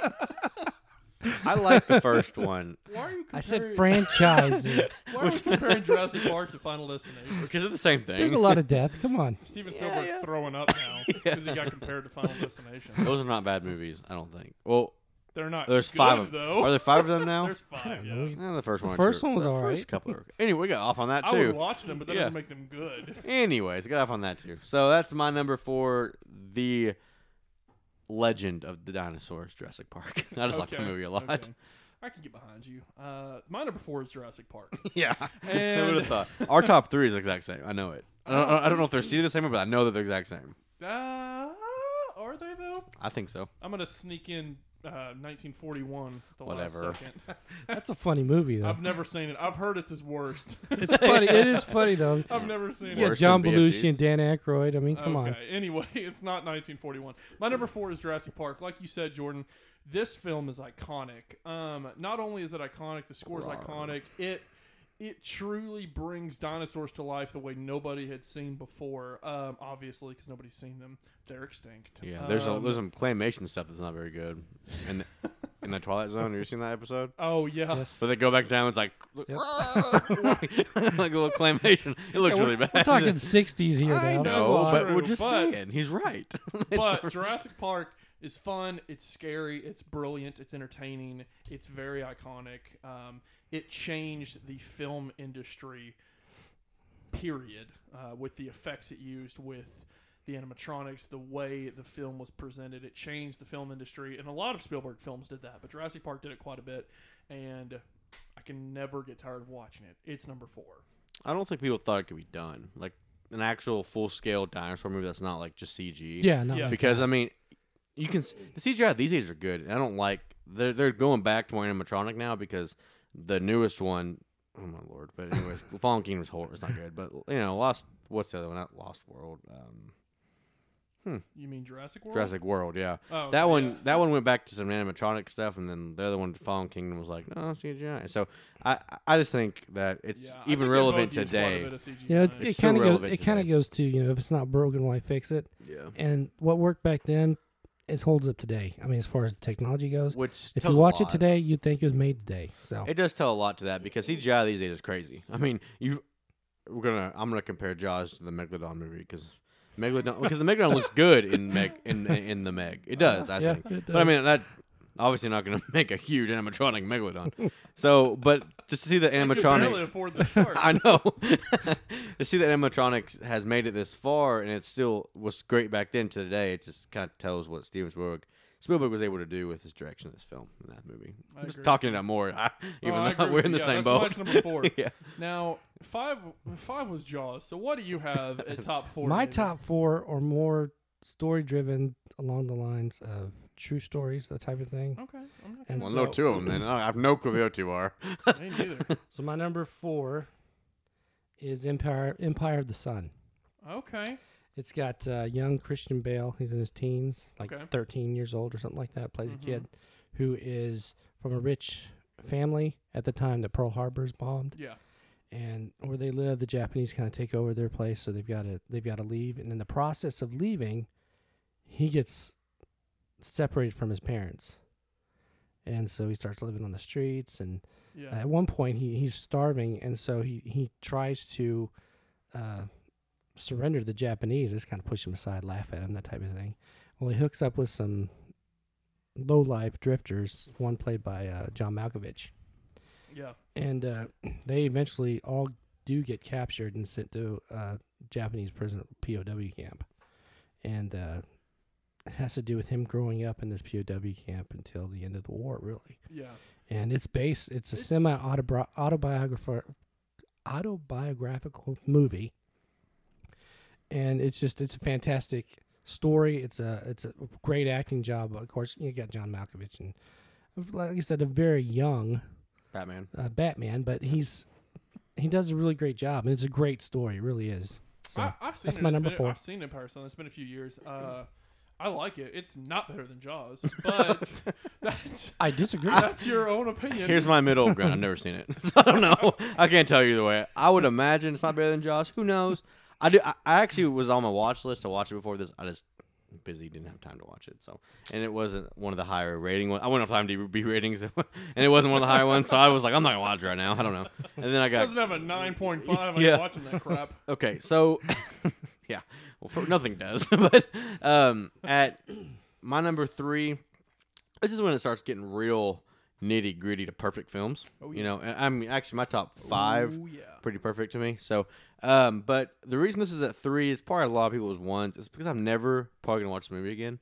S1: I like the first one
S2: Why are you
S3: I said franchises.
S2: Why are we comparing Jurassic Park to Final Destination?
S1: because it's the same thing.
S3: There's a lot of death. Come on.
S2: Steven
S1: Yeah,
S2: Spielberg's
S1: yeah.
S2: throwing up now because he got compared to Final Destination.
S1: Those are not bad movies. I don't think. Well,
S2: They're not.
S1: there's
S2: good,
S1: five of
S2: though.
S1: Are there five of them now?
S2: There's five. Yeah.
S1: Eh, the first
S3: The
S1: one.
S3: first one was
S1: The
S3: all
S1: first
S3: right.
S1: couple are- Anyway, we got off on that
S2: I
S1: too.
S2: would watch them, but that
S1: Yeah.
S2: doesn't make them good.
S1: Anyways, got off on that too. So that's my number four. The Legend of the Dinosaurs, Jurassic Park. I just like the
S2: Okay,
S1: movie a lot.
S2: okay. I can get behind you. Uh, my number four is Jurassic Park.
S1: Yeah, I
S2: And-
S1: would have thought our top three is the exact same. I know it. I don't, I don't know if they're seated the same, but I know that they're the exact same.
S2: Uh, are they though?
S1: I think so.
S2: I'm gonna sneak in uh, 1941. The
S1: Whatever.
S2: Last second.
S3: That's a funny movie, though.
S2: I've never seen it. I've heard it's his worst.
S3: It's funny. It is funny, though.
S2: I've never seen
S3: Yeah,
S2: it.
S1: Worse
S3: John
S1: than
S3: Belushi
S1: BFGs.
S3: and Dan Aykroyd. I mean, come
S2: okay.
S3: on.
S2: Anyway, it's not 1941. My number four is Jurassic Park. Like you said, Jordan, this film is iconic. Um, not only is it iconic, the score is iconic. It it truly brings dinosaurs to life the way nobody had seen before. Um, obviously, because nobody's seen them. They're extinct.
S1: Yeah, there's a,
S2: Um,
S1: there's some claymation stuff that's not very good. And in the Twilight Zone, have you seen that episode?
S2: Oh yeah.
S3: Yes.
S1: So they go back down. It's like
S3: Yep.
S1: like a little claymation. It looks
S3: Yeah,
S1: really bad.
S3: we're talking 60s here
S1: I
S3: now.
S1: know, but
S2: true,
S1: we're just
S2: but-
S1: saying he's right.
S2: but Jurassic Park is fun. It's scary. It's brilliant. It's entertaining. It's very iconic. Um, it changed the film industry. Period. Uh, with the effects it used, with the animatronics, the way the film was presented, it changed the film industry. And a lot of Spielberg films did that, but Jurassic Park did it quite a bit. And I can never get tired of watching it. It's number four.
S1: I don't think people thought it could be done. Like an actual full scale dinosaur movie that's not like just CG.
S3: Yeah, not
S2: Yeah.
S3: like
S1: Because
S3: that.
S1: I mean, you can s- the CGI these days are good. and I don't like they're they're going back to more animatronic now because the newest one. Oh my lord! But anyways, Fallen Kingdom's horror. It's not good. But you know, Lost. What's the other one? Not Lost World. Um,
S2: You mean Jurassic World?
S1: Jurassic World. Yeah.
S2: Oh,
S1: that
S2: okay,
S1: one
S2: yeah.
S1: that one went back to some animatronic stuff, and then the other one, Fallen Kingdom, was like no CGI. So I I just think that it's
S2: Yeah,
S1: even relevant
S2: both use quite a
S1: today.
S2: bit of CGI.
S3: you know, it, it kind of goes. It kind of goes to you know, if it's not broken, why fix it?
S1: Yeah.
S3: And what worked back then, it holds up today. I mean, as far as the technology goes,
S1: Which
S3: if you watch it today, you'd think it was made today. So
S1: It does tell a lot to that because CGI these days is crazy. I mean, you we're gonna I'm gonna compare Jaws to the Megalodon movie because Megalodon because the Megalodon looks good in Meg in in the Meg. It does, I
S3: Yeah,
S1: think.
S3: it
S1: But I mean that obviously not gonna make a huge animatronic Megalodon. so, but just to see the
S2: I could
S1: animatronics.
S2: afford the shark.
S1: I know. to see that animatronics has made it this far and it still was great back then to today, it just kind of tells what Steven Spielberg Spielberg was able to do with his direction of this film in that movie.
S2: I
S1: I'm just
S2: agree.
S1: talking about more, I, oh, even
S2: Oh,
S1: though
S2: agree
S1: we're
S2: with
S1: in
S2: you.
S1: the
S2: Yeah,
S1: same
S2: that's
S1: boat.
S2: number four.
S1: yeah.
S2: Now five five was Jaws. So what do you have at top four?
S3: my
S2: David?
S3: top four are more story driven along the lines of true stories, that type of thing.
S2: Okay, I'm not
S3: And
S1: Well,
S2: gonna
S1: no two of them then. I have no clue who you are.
S2: Me neither.
S3: So my number four is Empire Empire of the Sun.
S2: Okay.
S3: It's got uh, young Christian Bale. He's in his teens, like
S2: Okay.
S3: 13 years old or something like that. Plays
S2: Mhm.
S3: a kid who is from a rich family at the time that Pearl Harbor is bombed,
S2: Yeah.
S3: and where they live, the Japanese kind of take over their place, so they've got to they've got to leave. And in the process of leaving, he gets separated from his parents, and so he starts living on the streets and
S2: Yeah.
S3: at one point, he, he's starving, and so he, he tries to uh, surrender to the Japanese. Just kind of push him aside, laugh at him, that type of thing. Well, he hooks up with some low life drifters, one played by uh, John Malkovich,
S2: yeah.
S3: and uh, they eventually all do get captured and sent to uh, Japanese prison POW camp, and uh, has to do with him growing up in this POW camp until the end of the war, really
S2: Yeah.
S3: and it's based it's a semi autobiographical autobiographical movie and it's just it's a fantastic story it's a it's a great acting job of course you got john malkovich and like i said a very young
S1: Batman.
S3: uh, batman but he's he does a really great job and it's a great story it really is so
S2: I, I've seen
S3: that's
S2: it.
S3: my
S2: It's
S3: number
S2: been-
S3: four.
S2: I've seen Empire Sun. It's been a few years. Uh, I like it. It's not better than Jaws, but that's
S3: i disagree
S2: that's your own opinion.
S1: Here's my middle ground. I've never seen it, so I don't know. I can't tell you either way. I would imagine it's not better than Jaws. Who knows? I do. I, I actually was on my watch list to watch it before this. I just busy, didn't have time to watch it. So, and it wasn't one of the higher rating ones. I went off IMDb ratings, and it wasn't one of the higher ones. So I was like, I'm not gonna watch it right now. I don't know. And then I got
S2: doesn't have a nine point five. I'm
S1: Yeah.
S2: watching that crap.
S1: Okay, so yeah, well, for, nothing does. but um, at my number three, this is when it starts getting real nitty gritty to perfect films.
S2: Oh,
S1: You know, I mean, actually, my top five
S2: yeah.
S1: pretty perfect to me. So, um, but the reason this is at three is probably a lot of people's ones. It's because I'm never probably gonna watch the movie again.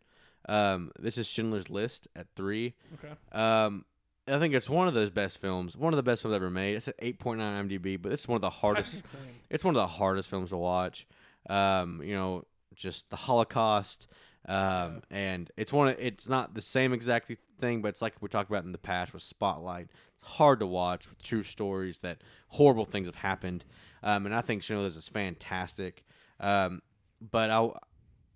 S1: Um, this is Schindler's List at three.
S2: Okay.
S1: Um, I think it's one of those best films, one of the best films ever made. It's at 8.9 IMDb, but it's one of the hardest it's one of the hardest films to watch. Um, you know, just the Holocaust. Um, and it's one. Of, it's not the same exact thing, but it's like we talked about in the past with Spotlight. It's hard to watch with true stories that horrible things have happened. Um, and I think Schindler's is fantastic. Um, but I,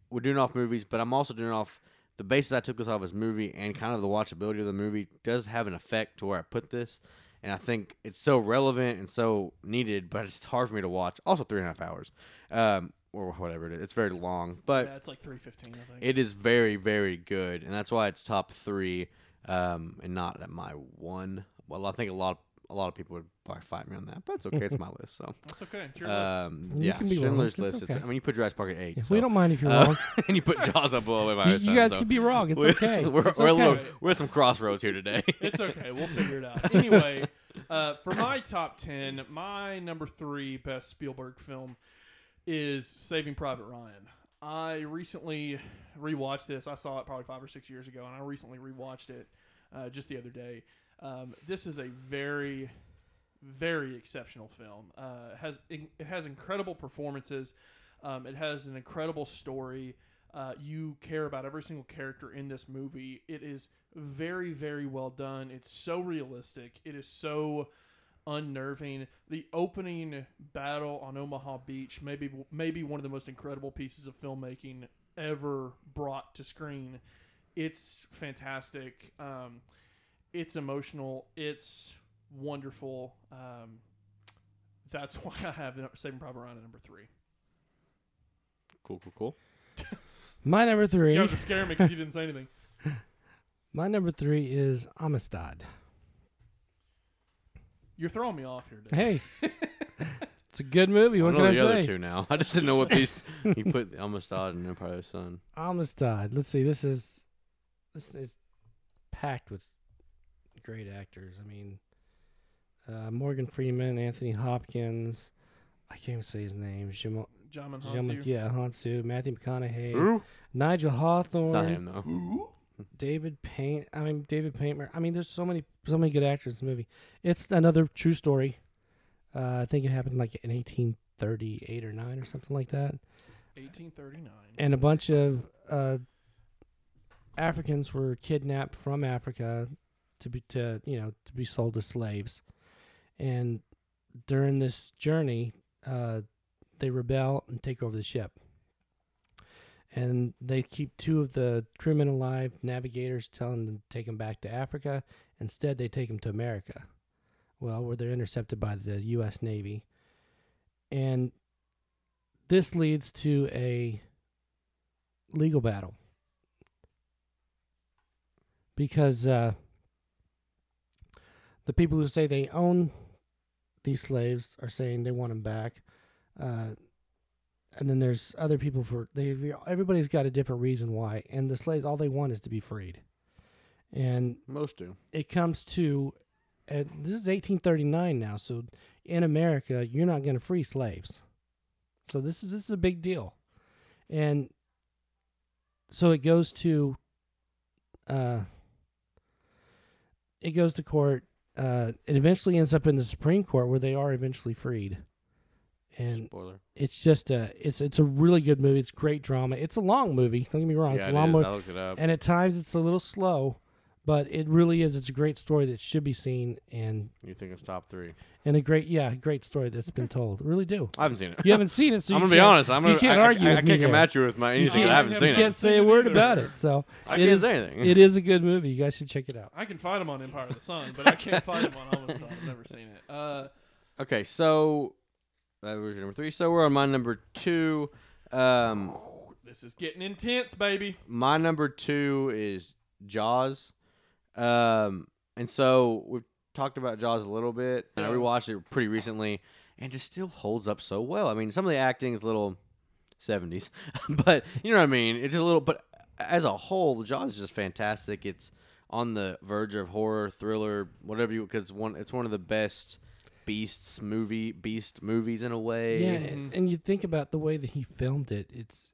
S1: we're doing off movies, but I'm also doing off the basis I took this off as movie and kind of the watchability of the movie does have an effect to where I put this. And I think it's so relevant and so needed, but it's hard for me to watch. Also, three and a half hours, um, or whatever it is. It's very long, but
S2: yeah, it's like three fifteen. I think.
S1: it is very, very good, and that's why it's top three, um, and not at my one. Well, I think a lot, a lot of people would probably fight me on that, but it's okay. it's my list, so.
S2: That's okay. It's your list.
S1: Um,
S3: You
S1: yeah,
S3: can be wrong.
S1: Schindler's
S3: It's
S1: List. it's-
S3: okay.
S1: I mean, you put Jurassic Park at eight.
S3: Yeah,
S1: so.
S3: we don't mind if you're
S1: Uh,
S3: wrong
S1: and you put Jaws up below by
S3: you, you guys
S1: so.
S3: can be wrong it's
S1: We're-
S3: okay
S1: We're,
S3: it's
S1: we're, a
S3: okay.
S1: little, we're at some crossroads here today.
S2: It's okay. We'll figure it out. Anyway, uh, for my top 10, my number three best Spielberg film is Saving Private Ryan. I recently rewatched this. I saw it probably five or six years ago, and I recently rewatched it uh, just the other day. Um, this is a very very exceptional film. Uh, has it has incredible performances. Um, it has an incredible story. Uh, you care about every single character in this movie. It is very, very well done. It's so realistic. It is so unnerving. The opening battle on Omaha Beach, maybe maybe one of the most incredible pieces of filmmaking ever brought to screen. It's fantastic. Um, it's emotional. It's wonderful. Um, that's why I have Saving Private Ryan at number three.
S1: Cool, cool, cool.
S3: My number three.
S2: You guys are scaring me because you didn't say anything.
S3: My number three is Amistad.
S2: You're throwing me off here. Dude.
S3: Hey, it's a good movie.
S1: I
S3: What
S1: know
S3: can I
S1: the other
S3: say?
S1: two now. I just didn't know what these. he put Amistad and Empire of the Sun.
S3: Amistad. Let's see. This is this is packed with great actors. I mean, uh, Morgan Freeman, Anthony Hopkins. I can't even say his name. Jim,
S2: John
S3: Jim,
S2: Hansu.
S3: yeah, Hansu, Matthew McConaughey,
S1: Who?
S3: Nigel
S1: It's not him though.
S3: David Payne. I mean, David Payne. I mean, there's so many, so many good actors in the movie. It's another true story. Uh, I think it happened like in 1838 or nine or something like that.
S2: 1839.
S3: and a bunch of uh, Africans were kidnapped from Africa to be to you know to be sold as slaves, and during this journey, uh, they rebel and take over the ship, and they keep two of the crewmen alive. Navigators telling them to take them back to Africa. Instead, they take them to America. Well, where they're intercepted by the U.S. Navy, and this leads to a legal battle because uh, the people who say they own these slaves are saying they want them back, uh, and then there's other people for they, they everybody's got a different reason why, and the slaves all they want is to be freed, and
S1: Most do.
S3: it comes to and this is 1839 now so in america you're not going to free slaves. So this is this is a big deal. And so it goes to uh it goes to court uh it eventually ends up in the supreme court where they are eventually freed and
S1: Spoiler.
S3: it's just a it's it's a really good movie it's great drama it's a long movie don't get me wrong
S1: yeah,
S3: it's a
S1: it
S3: long
S1: is.
S3: movie
S1: I looked it up.
S3: and at times it's a little slow, but it really is. It's a great story that should be seen, and
S1: you think it's top three?
S3: and a great yeah, great story that's been told. Really do.
S1: I haven't seen it.
S3: You haven't seen it, so
S1: I'm
S3: you
S1: gonna be
S3: can't-
S1: honest. I'm gonna.
S3: you can't
S1: I,
S3: argue
S1: I, I,
S3: with
S1: can't
S3: me
S1: come
S3: here.
S1: at you with my anything.
S2: can't-
S1: I haven't
S2: you
S1: seen
S3: You
S1: it.
S3: can't say a word
S2: either.
S3: about it. So
S1: I
S3: it
S1: can't
S3: is-
S1: say anything.
S3: It is a good movie. You guys should check it out.
S2: I can find him on Empire of the Sun, but I can't find him on Amistad. I've never seen it. Uh,
S1: Okay, so that was your number three. So we're on my number two. Um,
S2: this is getting intense, baby.
S1: my number two is Jaws. Um, and so we've talked about Jaws a little bit, and I
S2: Yeah.
S1: rewatched it pretty recently, and it just still holds up so well. I mean, some of the acting is a little 70s, but you know what I mean. It's just a little, but as a whole, Jaws is just fantastic. It's on the verge of horror, thriller, whatever you, because one, it's one of the best beasts movie, beast movies in a way.
S3: Yeah, and, mm-hmm. and you think about the way that he filmed it. It's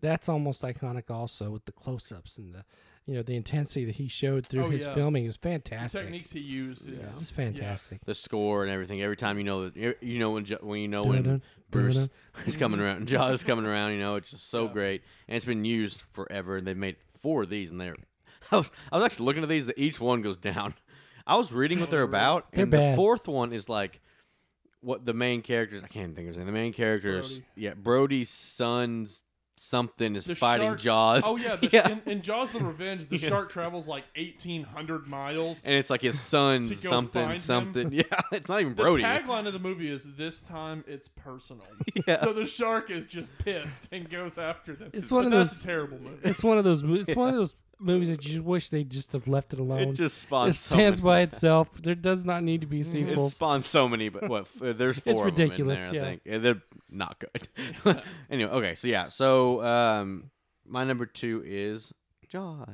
S3: that's almost iconic, also with the close-ups and the you know the intensity that he showed through
S2: Oh,
S3: his
S2: yeah.
S3: filming is fantastic.
S2: The
S3: fantastic.
S2: techniques he used is
S3: It's fantastic.
S1: the score and everything. Every time you know that you know when when you know when
S3: Dun-dun,
S1: Bruce
S3: dun-dun.
S1: is coming around and Jaws is coming around, you know, it's just so
S2: Yeah.
S1: great, and it's been used forever. And they've made four of these, and they're. I was I was actually looking at these. That each one goes down. I was reading what they're about,
S3: They're
S1: and the fourth one is like what the main characters. I can't think of his name. The main characters,
S2: Brody.
S1: yeah, Brody's son's something is
S2: The
S1: fighting
S2: shark-
S1: Jaws.
S2: Oh yeah, the,
S1: yeah.
S2: In, in Jaws: The Revenge, the
S1: Yeah.
S2: shark travels like eighteen hundred miles.
S1: and it's like his son
S2: To go
S1: something
S2: him?
S1: something. Yeah, it's not even Brody.
S2: the
S1: Brody.
S2: tagline of the movie is "This time it's personal."
S1: Yeah.
S2: So the shark is just pissed and goes after them.
S3: It's one
S2: But
S3: of
S2: that's
S3: those-
S2: a terrible movie.
S3: It's one of those. mo- It's one of those movies that you just wish they just have left it alone.
S1: It just spawns.
S3: It
S1: so
S3: stands
S1: many-
S3: by itself. There does not need to be sequels.
S1: It
S3: sequels.
S1: spawned so many, but what? There's four.
S3: It's
S1: of 'em in
S3: ridiculous,
S1: there, I
S3: yeah.
S1: think Yeah, they're not good. anyway, okay, so yeah, so um, my number two is Jaws.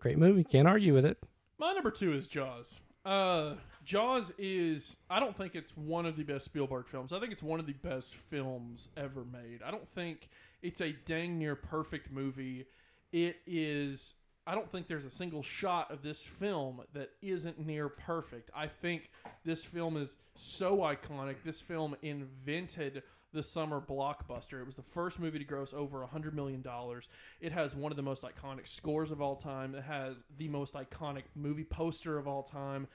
S3: Great movie. Can't argue with it.
S2: My number two is Jaws. Uh, Jaws is. I don't think it's one of the best Spielberg films. I think it's one of the best films ever made. I don't think it's a dang near perfect movie. It is I don't think there's a single shot of this film that isn't near perfect. I think this film is so iconic. This film invented the summer blockbuster. It was the first movie to gross over a hundred million dollars. It has one of the most iconic scores of all time. It has the most iconic movie poster of all time.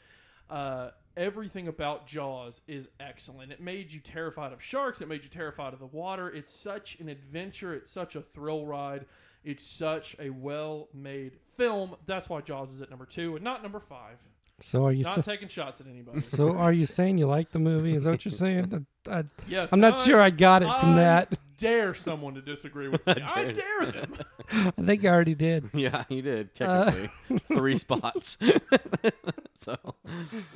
S2: Uh, everything about Jaws is excellent. It made you terrified of sharks. It made you terrified of the water. It's such an adventure. It's such a thrill ride. It's such a well-made film. That's why Jaws is at number two and not number five.
S3: So are you?
S2: Not
S3: sa-
S2: taking shots at anybody.
S3: so are you saying you like the movie? Is that what you're saying? I,
S2: Yes,
S3: I'm not
S2: I-
S3: sure I got it from that.
S2: Dare someone to disagree with me? I dare them.
S3: I think I already did.
S1: Yeah, you did
S3: Uh,
S1: technically three spots. so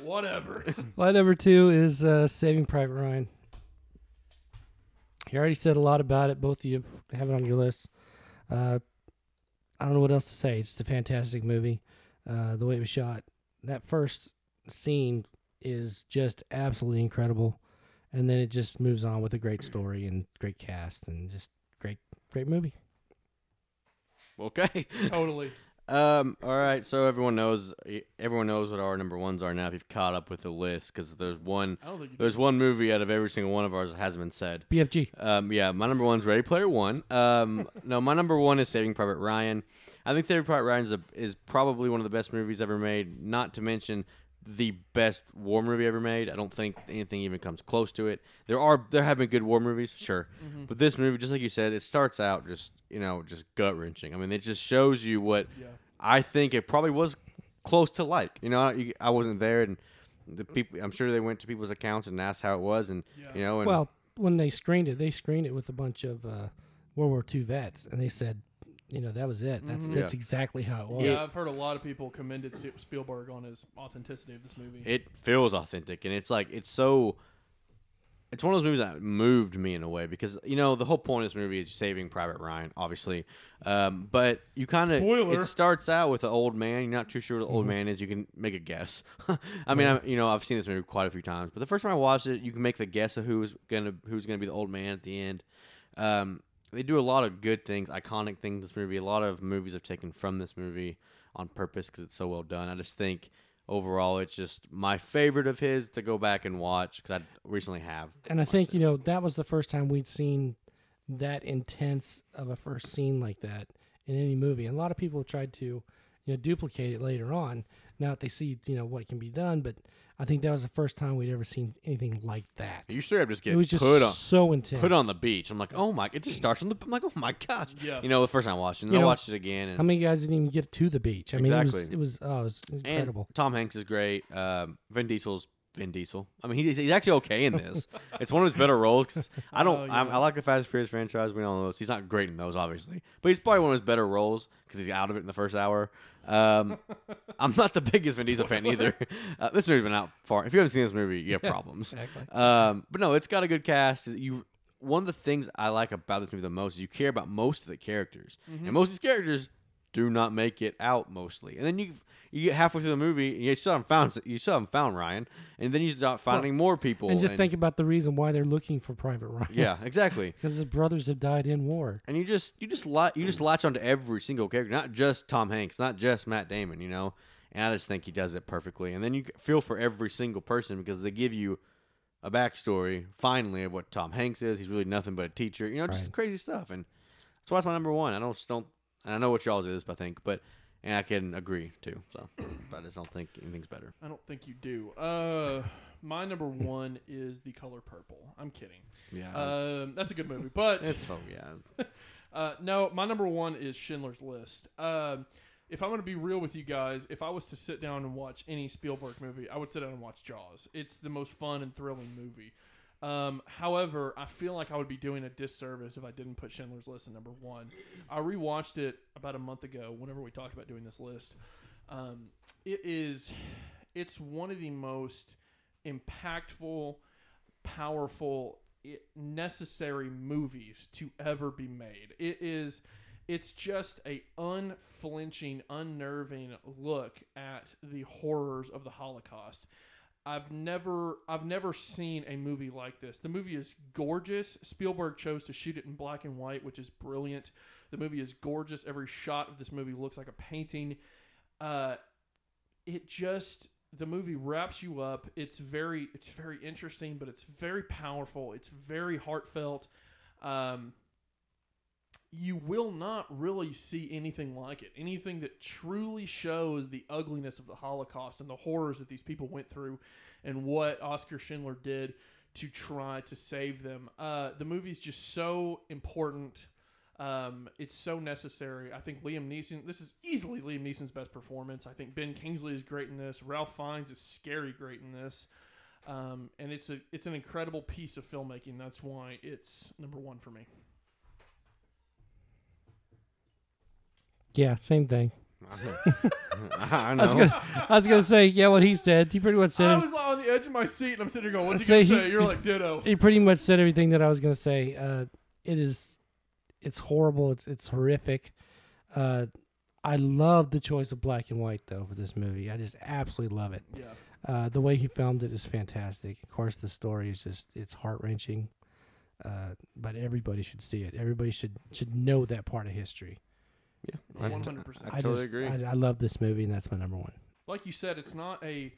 S2: Whatever.
S3: My number two is uh, Saving Private Ryan. You already said a lot about it. Both of you have it on your list. Uh, I don't know what else to say. It's a fantastic movie. Uh, the way it was shot, that first scene is just absolutely incredible, and then it just moves on with a great story and great cast and just great, great movie.
S1: okay.
S2: totally.
S1: Um. All right. So everyone knows. Everyone knows what our number ones are now. If you've caught up with the list, because there's one.
S2: I don't think you
S1: There's one movie out of every single one of ours that hasn't been said.
S3: BFG.
S1: Um, yeah, my number one's Ready Player One. Um, no, my number one is Saving Private Ryan. I think Saving Private Ryan is, a, is probably one of the best movies ever made. Not to mention the best war movie ever made. I don't think anything even comes close to it. There are there have been good war movies, sure, but this movie, just like you said, it starts out just you know just gut wrenching. I mean, it just shows you what
S2: Yeah.
S1: I think it probably was close to like. You know, you- I wasn't there, and the people. I'm sure they went to people's accounts and asked how it was, and
S2: Yeah.
S1: you know, and
S3: Well, when they screened it, they screened it with a bunch of uh, World War II vets, and they said, you know, that was it. That's that's
S1: Yeah.
S3: exactly how it was.
S2: Yeah, I've heard a lot of people commended Ste- Spielberg on his authenticity of this movie.
S1: it feels authentic and it's like it's so it's one of those movies that moved me in a way because you know the whole point of this movie is saving private ryan obviously um, but you kind of it starts out with an old man you're not too sure what the old man is you can make a guess i mean I, you know i've seen this movie quite a few times but the first time i watched it you can make the guess of who's gonna who's gonna be the old man at the end um, they do a lot of good things iconic things in this movie a lot of movies have taken from this movie on purpose because it's so well done i just think overall it's just my favorite of his to go back and watch because i recently have
S3: and I think you know that was the first time we'd seen that intense of a first scene like that in any movie. And a lot of people have tried to, you know, duplicate it later on. Now that they see, you know, what can be done, but I think that was the first time we'd ever seen anything like that.
S1: you straight up just get
S3: it was just
S1: put on
S3: so intense.
S1: put on the beach i'm like oh my it just starts on the i'm like oh my gosh
S2: Yeah.
S1: you know the first time watching and
S3: You
S1: i
S3: know,
S1: watched it again and
S3: How many guys didn't even get to the beach? I mean, it was
S1: Exactly.
S3: it was oh, it was
S1: And
S3: incredible.
S1: Tom Hanks is great. Um, Vin Diesel's Vin Diesel. I mean, he's, he's actually okay in this. it's one of his better roles. 'cause I don't.
S2: Oh, yeah.
S1: I like the Fast and Furious franchise. We all know this. He's not great in those, obviously, but he's probably one of his better roles because he's out of it in the first hour. Um, I'm not the biggest Vin Diesel fan either. Uh, this movie's been out far. If you haven't seen this movie, you have problems.
S3: Exactly.
S1: Um, but no, it's got a good cast. You one of the things I like about this movie the most is you care about most of the characters,
S2: Mm-hmm.
S1: and most of these characters do not make it out mostly. And then you you get halfway through the movie and you still haven't found you still haven't found Ryan, and then you start finding more people.
S3: and just think about the reason why they're looking for Private Ryan.
S1: yeah, exactly.
S3: because his brothers have died in war.
S1: And you just you just latch you just latch onto every single character, not just Tom Hanks, not just Matt Damon, you know. And I just think he does it perfectly. And then you feel for every single person because they give you a backstory finally of what Tom Hanks is. He's really nothing but a teacher, you know, just
S3: Right.
S1: crazy stuff. And that's why it's my number one. I don't just don't. And I know what y'all's is, I think, but and I can agree too. So, but I just don't think anything's better.
S2: I don't think you do. Uh, my number one is The Color Purple. I'm kidding.
S1: Yeah,
S2: Um, that's a good movie, but
S1: it's so yeah.
S2: Uh, no, my number one is Schindler's List. Um, if I'm going to be real with you guys, if I was to sit down and watch any Spielberg movie, I would sit down and watch Jaws. It's the most fun and thrilling movie. Um, however, I feel like I would be doing a disservice if I didn't put Schindler's List at number one. I rewatched it about a month ago. Whenever we talked about doing this list, um, it is, it's one of the most impactful, powerful, necessary movies to ever be made. It is it's just a unflinching, unnerving look at the horrors of the Holocaust. I've never I've never seen a movie like this. The movie is gorgeous. Spielberg chose to shoot it in black and white, which is brilliant. The movie is gorgeous. Every shot of this movie looks like a painting. Uh, it just the movie wraps you up. It's very it's very interesting, but it's very powerful. It's very heartfelt. Um, you will not really see anything like it. Anything that truly shows the ugliness of the Holocaust and the horrors that these people went through and what Oskar Schindler did to try to save them. Uh, the movie's just so important. Um, it's so necessary. I think Liam Neeson, this is easily Liam Neeson's best performance. I think Ben Kingsley is great in this. Ralph Fiennes is scary great in this. Um, and it's a it's an incredible piece of filmmaking. That's why it's number one for me.
S3: Yeah, same thing.
S1: I
S3: I was gonna, I was gonna say, yeah, what he said. He pretty much said.
S2: I
S3: it-
S2: was on the edge of my seat and I'm sitting here going, "What's he
S3: Say
S2: gonna
S3: he-
S2: say?" You're like ditto.
S3: he pretty much said everything that I was gonna say. Uh, it is, it's horrible. It's it's horrific. Uh, I love the choice of black and white though for this movie. I just absolutely love it.
S2: Yeah.
S3: Uh, the way he filmed it is fantastic. Of course, the story is just it's heart wrenching. Uh, but everybody should see it. Everybody should should know that part of history.
S1: Yeah, I,
S2: 100%.
S1: I totally
S3: just,
S1: agree.
S3: I, I love this movie, and that's my number one.
S2: Like you said, it's not a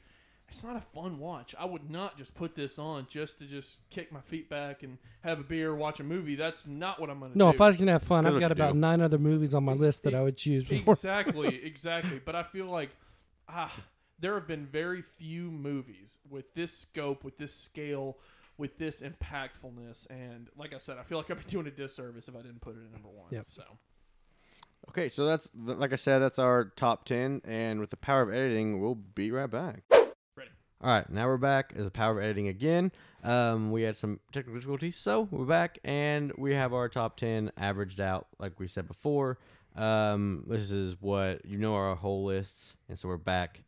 S2: it's not a fun watch. I would not just put this on just to just kick my feet back and have a beer, watch a movie. That's not what I'm gonna
S3: No,
S2: do.
S3: No, if I was gonna have fun,
S1: That's
S3: I've got about
S1: do.
S3: nine other movies on my list that I would choose before.
S2: exactly, exactly. But I feel like ah, there have been very few movies with this scope, with this scale, with this impactfulness, and like I said, I feel like I'd be doing a disservice if I didn't put it at number one.
S3: Yep.
S2: So
S1: Okay, so that's like I said, that's our top ten, and with the power of editing, we'll be right back.
S2: Ready.
S1: All right, now we're back as the power of editing again. Um, we had some technical difficulties, so we're back, and we have our top ten averaged out, like we said before. Um, this is what you know our whole lists, and so we're back.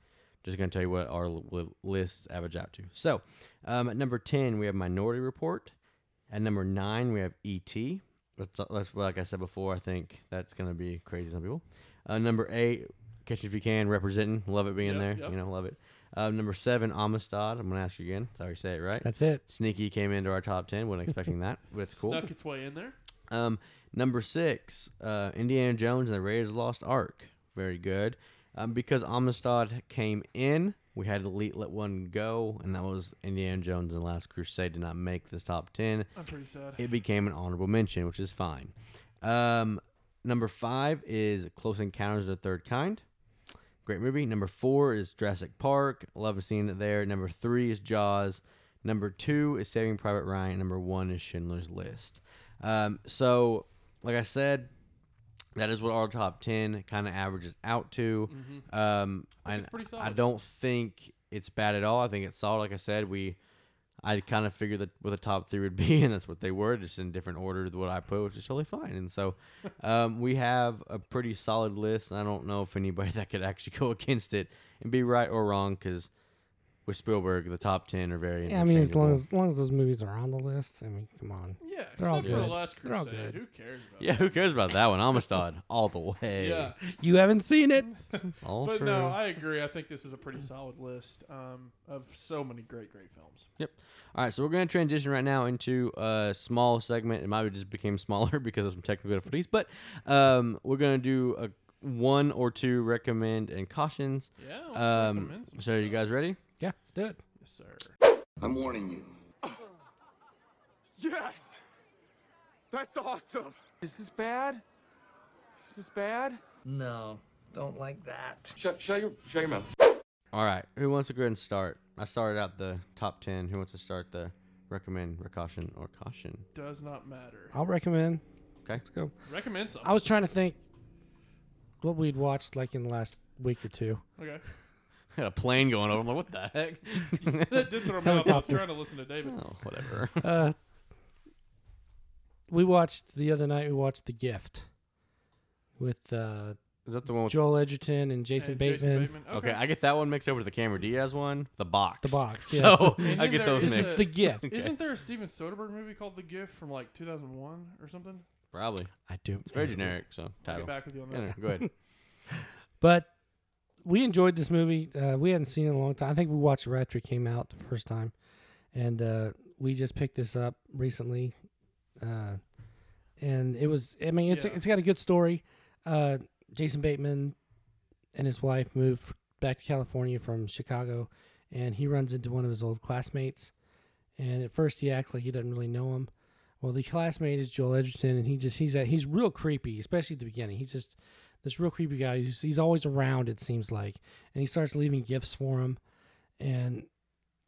S1: Just gonna tell you what our li- lists average out to. So, um, at number ten, we have Minority Report. At number nine, we have E.T. That's, that's like I said before. I think that's gonna be crazy. to Some people. Uh, number eight, Catch If You Can, representing. Love it being
S2: Yep,
S1: there.
S2: yep.
S1: You know, love it. Uh, number seven, Amistad. I'm gonna ask you again. Sorry, say it right.
S3: That's it.
S1: Sneaky came into our top ten. wasn't expecting that, but it's cool.
S2: snuck its way in there.
S1: Um, number six, uh, Indiana Jones and the Raiders Lost Ark. Very good. Um, because Amistad came in, we had to let one go, and that was Indiana Jones and the Last Crusade did not make this top ten.
S2: I'm pretty sad.
S1: It became an honorable mention, which is fine. Um, number five is Close Encounters of the Third Kind. Great movie. Number four is Jurassic Park. Love seeing it there. Number three is Jaws. Number two is Saving Private Ryan. Number one is Schindler's List. Um, so, like I said, that is what our top 10 kind of averages out to. Um, I,
S2: it's pretty
S1: I don't think it's bad at all. I think it's solid. Like I said, we I kind of figured that what the top three would be, and that's what they were, just in different order than what I put, which is totally fine. And so um, we have a pretty solid list. I don't know if anybody that could actually go against it and be right or wrong, because with Spielberg, the top 10 are very
S3: Yeah, I mean, as long as, as long as those movies are on the list, I mean, come on.
S2: Yeah,
S3: They're all
S2: except for the
S3: good.
S2: Last
S3: They're all good.
S2: Who cares about
S1: Yeah,
S2: that?
S1: who cares about that one? Amistad, all the way.
S2: Yeah.
S3: You haven't seen it.
S1: It's all
S2: But
S1: true.
S2: no, I agree. I think this is a pretty solid list um, of so many great, great films. Yep.
S1: All right, so we're going to transition right now into a small segment. It might have just became smaller because of some technical difficulties, but um, we're going to do a one or two recommend and cautions.
S2: Yeah. let's
S1: Um,
S2: recommend some
S1: so, are you guys ready?
S3: Yeah, let's do it.
S2: Yes, sir.
S7: I'm warning you.
S8: Yes! That's awesome! Is this bad? Is this bad?
S9: No, don't like that.
S7: Shut, shut your, shut your mouth.
S1: All right, who wants to go ahead and start? I started out the top 10. Who wants to start the recommend, caution, or caution?
S2: Does not matter.
S3: I'll recommend.
S1: Okay.
S3: Let's go.
S2: Recommend some.
S3: I was trying to think what we'd watched like in the last week or two.
S2: Okay.
S1: I had a plane going over. I'm like, what the heck?
S2: That did throw me off. I was trying to listen to David.
S1: oh, whatever.
S3: Uh, we watched the other night. We watched The Gift with uh,
S1: Is that the one with.
S3: Joel Edgerton and Jason
S2: And
S3: Bateman.
S1: Okay. I get that one mixed over to the Cameron Diaz one. The box.
S3: The box, yes.
S1: So
S2: And
S1: I get those
S2: is
S1: mixed.
S3: is The Gift.
S1: Okay.
S2: Isn't there a Steven Soderbergh movie called The Gift from like 2001 or something?
S1: Probably.
S3: I do.
S1: It's very generic, so
S2: I'll
S1: title.
S2: get back with you on
S1: Yeah,
S2: that.
S1: no, go ahead.
S3: But we enjoyed this movie. Uh, we hadn't seen it in a long time. I think we watched it right after it came out the first time, and uh, we just picked this up recently. Uh, and it was. I mean, it's
S2: Yeah.
S3: it's got a good story. Uh, Jason Bateman and his wife moved back to California from Chicago, and he runs into one of his old classmates. And at first, he acts like he doesn't really know him. Well, the classmate is Joel Edgerton, and he just he's a, he's real creepy, especially at the beginning. He's just this real creepy guy. Who's, he's always around, it seems like, and he starts leaving gifts for him, and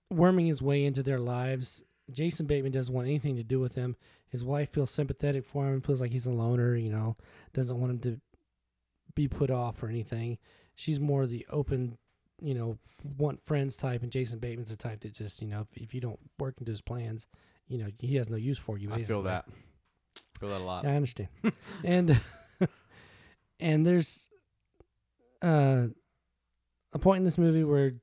S3: worming his way into their lives. Jason Bateman doesn't want anything to do with him. His wife feels sympathetic for him, feels like he's a loner, you know, doesn't want him to be put off or anything. She's more the open, you know, want friends type, and Jason Bateman's the type that just, you know, if, if you don't work into his plans, you know, he has no use for you.
S1: I feel
S3: basically.
S1: that. Feel that a lot.
S3: Yeah, I understand. and and there's uh, a point in this movie where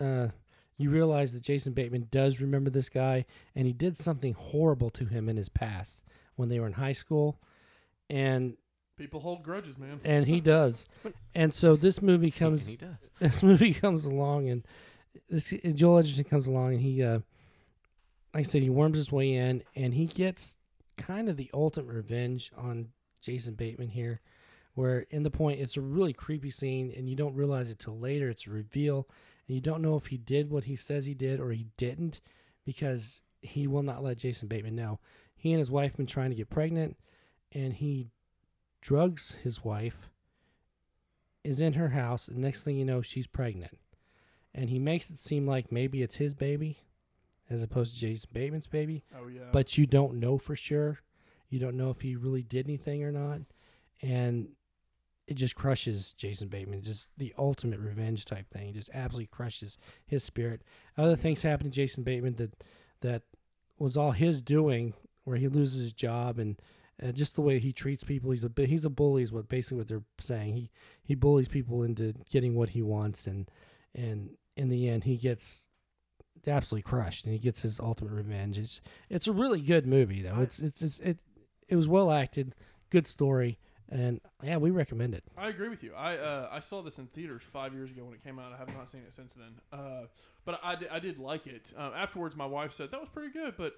S3: uh, you realize that Jason Bateman does remember this guy, and he did something horrible to him in his past when they were in high school, and
S2: People hold grudges, man.
S3: and he does. And so this movie
S1: And
S3: comes
S1: he does.
S3: this movie comes along and this and Joel Edgerton comes along and he uh like I said he worms his way in and he gets kind of the ultimate revenge on Jason Bateman here where in the point it's a really creepy scene and you don't realize it till later it's a reveal and you don't know if he did what he says he did or he didn't because he will not let Jason Bateman know. He and his wife have been trying to get pregnant and he drugs his wife is in her house, and next thing you know, she's pregnant. And he makes it seem like maybe it's his baby as opposed to Jason Bateman's baby,
S2: Oh yeah.
S3: but you don't know for sure. You don't know if he really did anything or not. And it just crushes Jason Bateman. Just the ultimate revenge type thing. It just absolutely crushes his spirit. Other things happen to Jason Bateman that that was all his doing, where he loses his job and uh, just the way he treats people. He's a he's a bully, is what basically what they're saying. He he bullies people into getting what he wants, and and in the end, he gets absolutely crushed, and he gets his ultimate revenge. It's it's a really good movie, though. It's it's, it's it it was well acted, good story, and yeah, we recommend it.
S2: I agree with you. I uh, I saw this in theaters five years ago when it came out. I have not seen it since then. Uh, but I, I did like it. Uh, afterwards, my wife said that was pretty good, but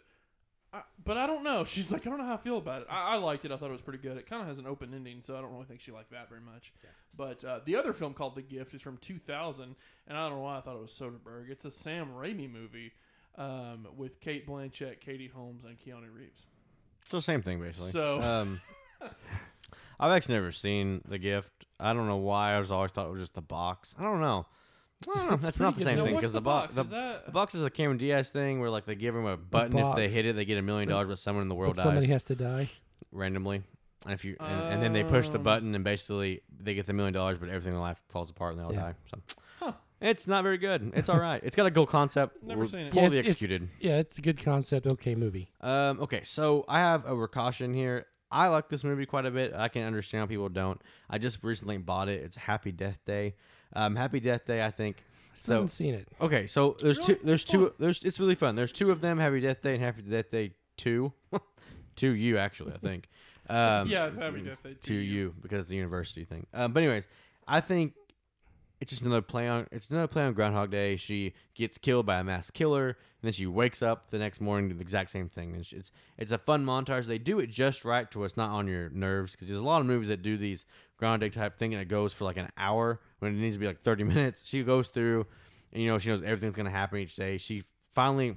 S2: I, but I don't know. She's like, I don't know how I feel about it. I, I liked it. I thought it was pretty good. It kind of has an open ending, so I don't really think she liked that very much. But uh, the other film called The Gift is from 2000, and I don't know why I thought it was Soderbergh. It's a Sam Raimi movie um, with Cate Blanchett, Katie Holmes, and Keanu Reeves.
S1: It's the same thing basically.
S2: So-
S1: um, I've actually never seen the gift. I don't know why. I was always thought it was just the box. I don't know. I don't know. That's not the same
S3: good.
S1: Thing because
S2: the
S1: box. The,
S2: Is that-
S1: the box is a Cameron Diaz thing where like they give him a button if they hit it, they get a million dollars, but someone in the world
S3: But somebody
S1: dies
S3: has to die.
S1: randomly. And if you and, and then they push the
S2: Um.
S1: button and basically they get the million dollars, but everything in life falls apart and they all
S3: Yeah.
S1: die. So it's not very good. It's all right. It's got a cool concept.
S2: Never
S1: We're
S2: seen it.
S1: Poorly
S3: Yeah,
S1: executed.
S3: Yeah, it's a good concept. Okay, movie.
S1: Um, okay, so I have a precaution here. I like this movie quite a bit. I can understand how people don't. I just recently bought it. It's Happy Death Day. Um, Happy Death Day. I think.
S3: Still
S1: So
S3: haven't seen it.
S1: okay, so there's
S2: Really?
S1: two. There's two. There's it's really fun. There's two of them. Happy Death Day and Happy Death Day Two. to you actually, I think. Um,
S2: Yeah, it's Happy Death Day to
S1: to
S2: you.
S1: you because it's the university thing. Um, but anyways, I think it's just another play on. It's another play on Groundhog Day. She gets killed by a mass killer, and then she wakes up the next morning to the exact same thing. And she- it's it's a fun montage. They do it just right to us, not on your nerves because there's a lot of movies that do these Groundhog Day type thing and it goes for like an hour when it needs to be like 30 minutes. She goes through, and you know she knows everything's gonna happen each day. She finally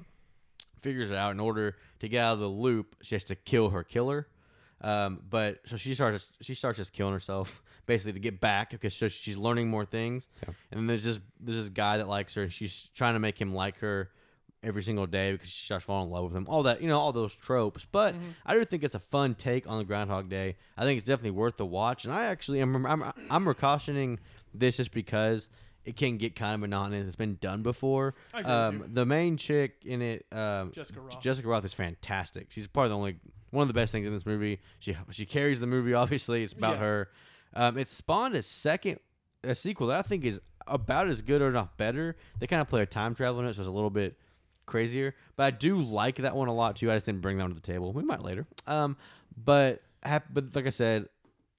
S1: figures it out in order to get out of the loop she has to kill her killer um, but so she starts she starts just killing herself basically to get back because so she's learning more things and then there's this there's this guy that likes her she's trying to make him like her every single day because she starts falling in love with him all that you know all those tropes but i do think it's a fun take on the groundhog day i think it's definitely worth the watch and i actually am i'm, I'm cautioning this just because it can get kind of monotonous it's been done before
S2: I agree with
S1: um, the main chick in it um,
S2: Jessica Rothe.
S1: Jessica Rothe is fantastic. She's probably the only one of the best things in this movie. She she carries the movie. Obviously, it's about
S2: Yeah.
S1: her. Um, it spawned a second a sequel that I think is about as good or not better. They kind of play a time travel in it, so it's a little bit crazier. But I do like that one a lot too. I just didn't bring that one to the table. We might later. Um, but but like I said,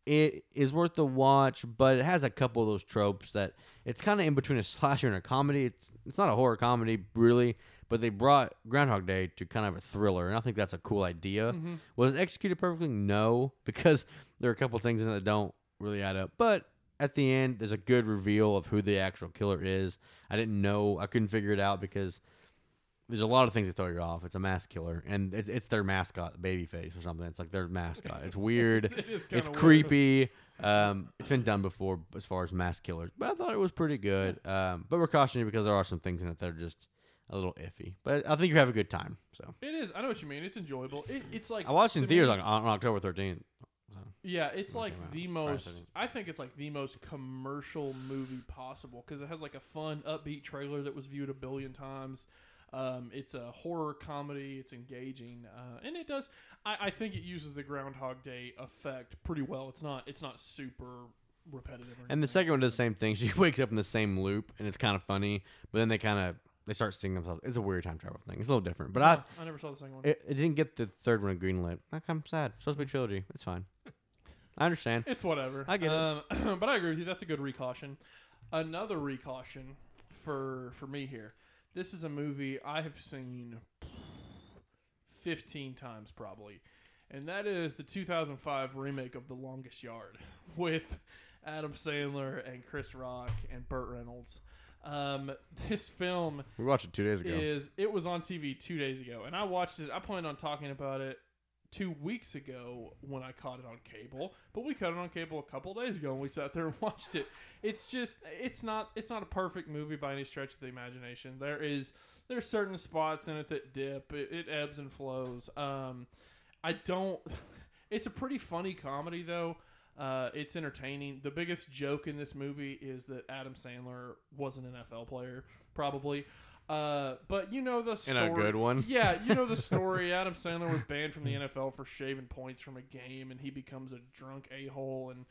S1: it is worth the watch, but it has a couple of those tropes that it's kind of in between a slasher and a comedy. It's it's not a horror comedy really, but they brought Groundhog Day to kind of a thriller, and I think that's a cool idea.
S2: Mhm.
S1: Was it executed perfectly? No, because there are a couple things in it that don't really add up. But at the end, there's a good reveal of who the actual killer is. I didn't know, I couldn't figure it out because there's a lot of things that throw you off. It's a mask killer, and it's, it's their mascot, Babyface or something. It's like their mascot. It's weird.
S2: It is
S1: it's
S2: weird.
S1: creepy. Um, it's been done before as far as mask killers, but I thought it was pretty good. Um, but we're cautioning because there are some things in it that are just a little iffy. But I think you have a good time. So
S2: It is. I know what you mean. It's enjoyable. It, it's like
S1: I watched it in theaters
S2: me-
S1: on, on October 13th. So.
S2: Yeah, it's like
S1: out
S2: the most. I think it's like the most commercial movie possible because it has like a fun, upbeat trailer that was viewed a billion times. Um, it's a horror comedy. It's engaging, uh, and it does. I, I think it uses the Groundhog Day effect pretty well. It's not. It's not super repetitive. Or
S1: And the second one does the same thing. She wakes up in the same loop, and it's kind of funny. But then they kind of they start seeing themselves. It's a weird time travel thing. It's a little different. But
S2: Huh, I never saw the second one.
S1: It, it didn't get the third one greenlit. Like, I'm sad. It's supposed to be a trilogy. It's fine. I understand.
S2: It's whatever.
S1: I get it.
S2: um, but I agree with you. That's a good recaution. Another recaution for for me here. This is a movie I have seen 15 times probably. And that is the 2005 remake of The Longest Yard with Adam Sandler and Chris Rock and Burt Reynolds. Um, this film
S1: We watched it two days ago.
S2: is it was on TV two days ago, and I watched it. I planned on talking about it two weeks ago when I caught it on cable, but we caught it on cable a couple days ago, and we sat there and watched it. It's just it's not it's not a perfect movie by any stretch of the imagination. There is there's certain spots in it that dip. It, it ebbs and flows. Um, I don't. It's a pretty funny comedy though. Uh, it's entertaining. The biggest joke in this movie is that Adam Sandler was an NFL player, probably. Uh, but you know the
S1: And
S2: story.
S1: a good one.
S2: Yeah, you know the story. Adam Sandler was banned from the NFL for shaving points from a game, and he becomes a drunk a hole and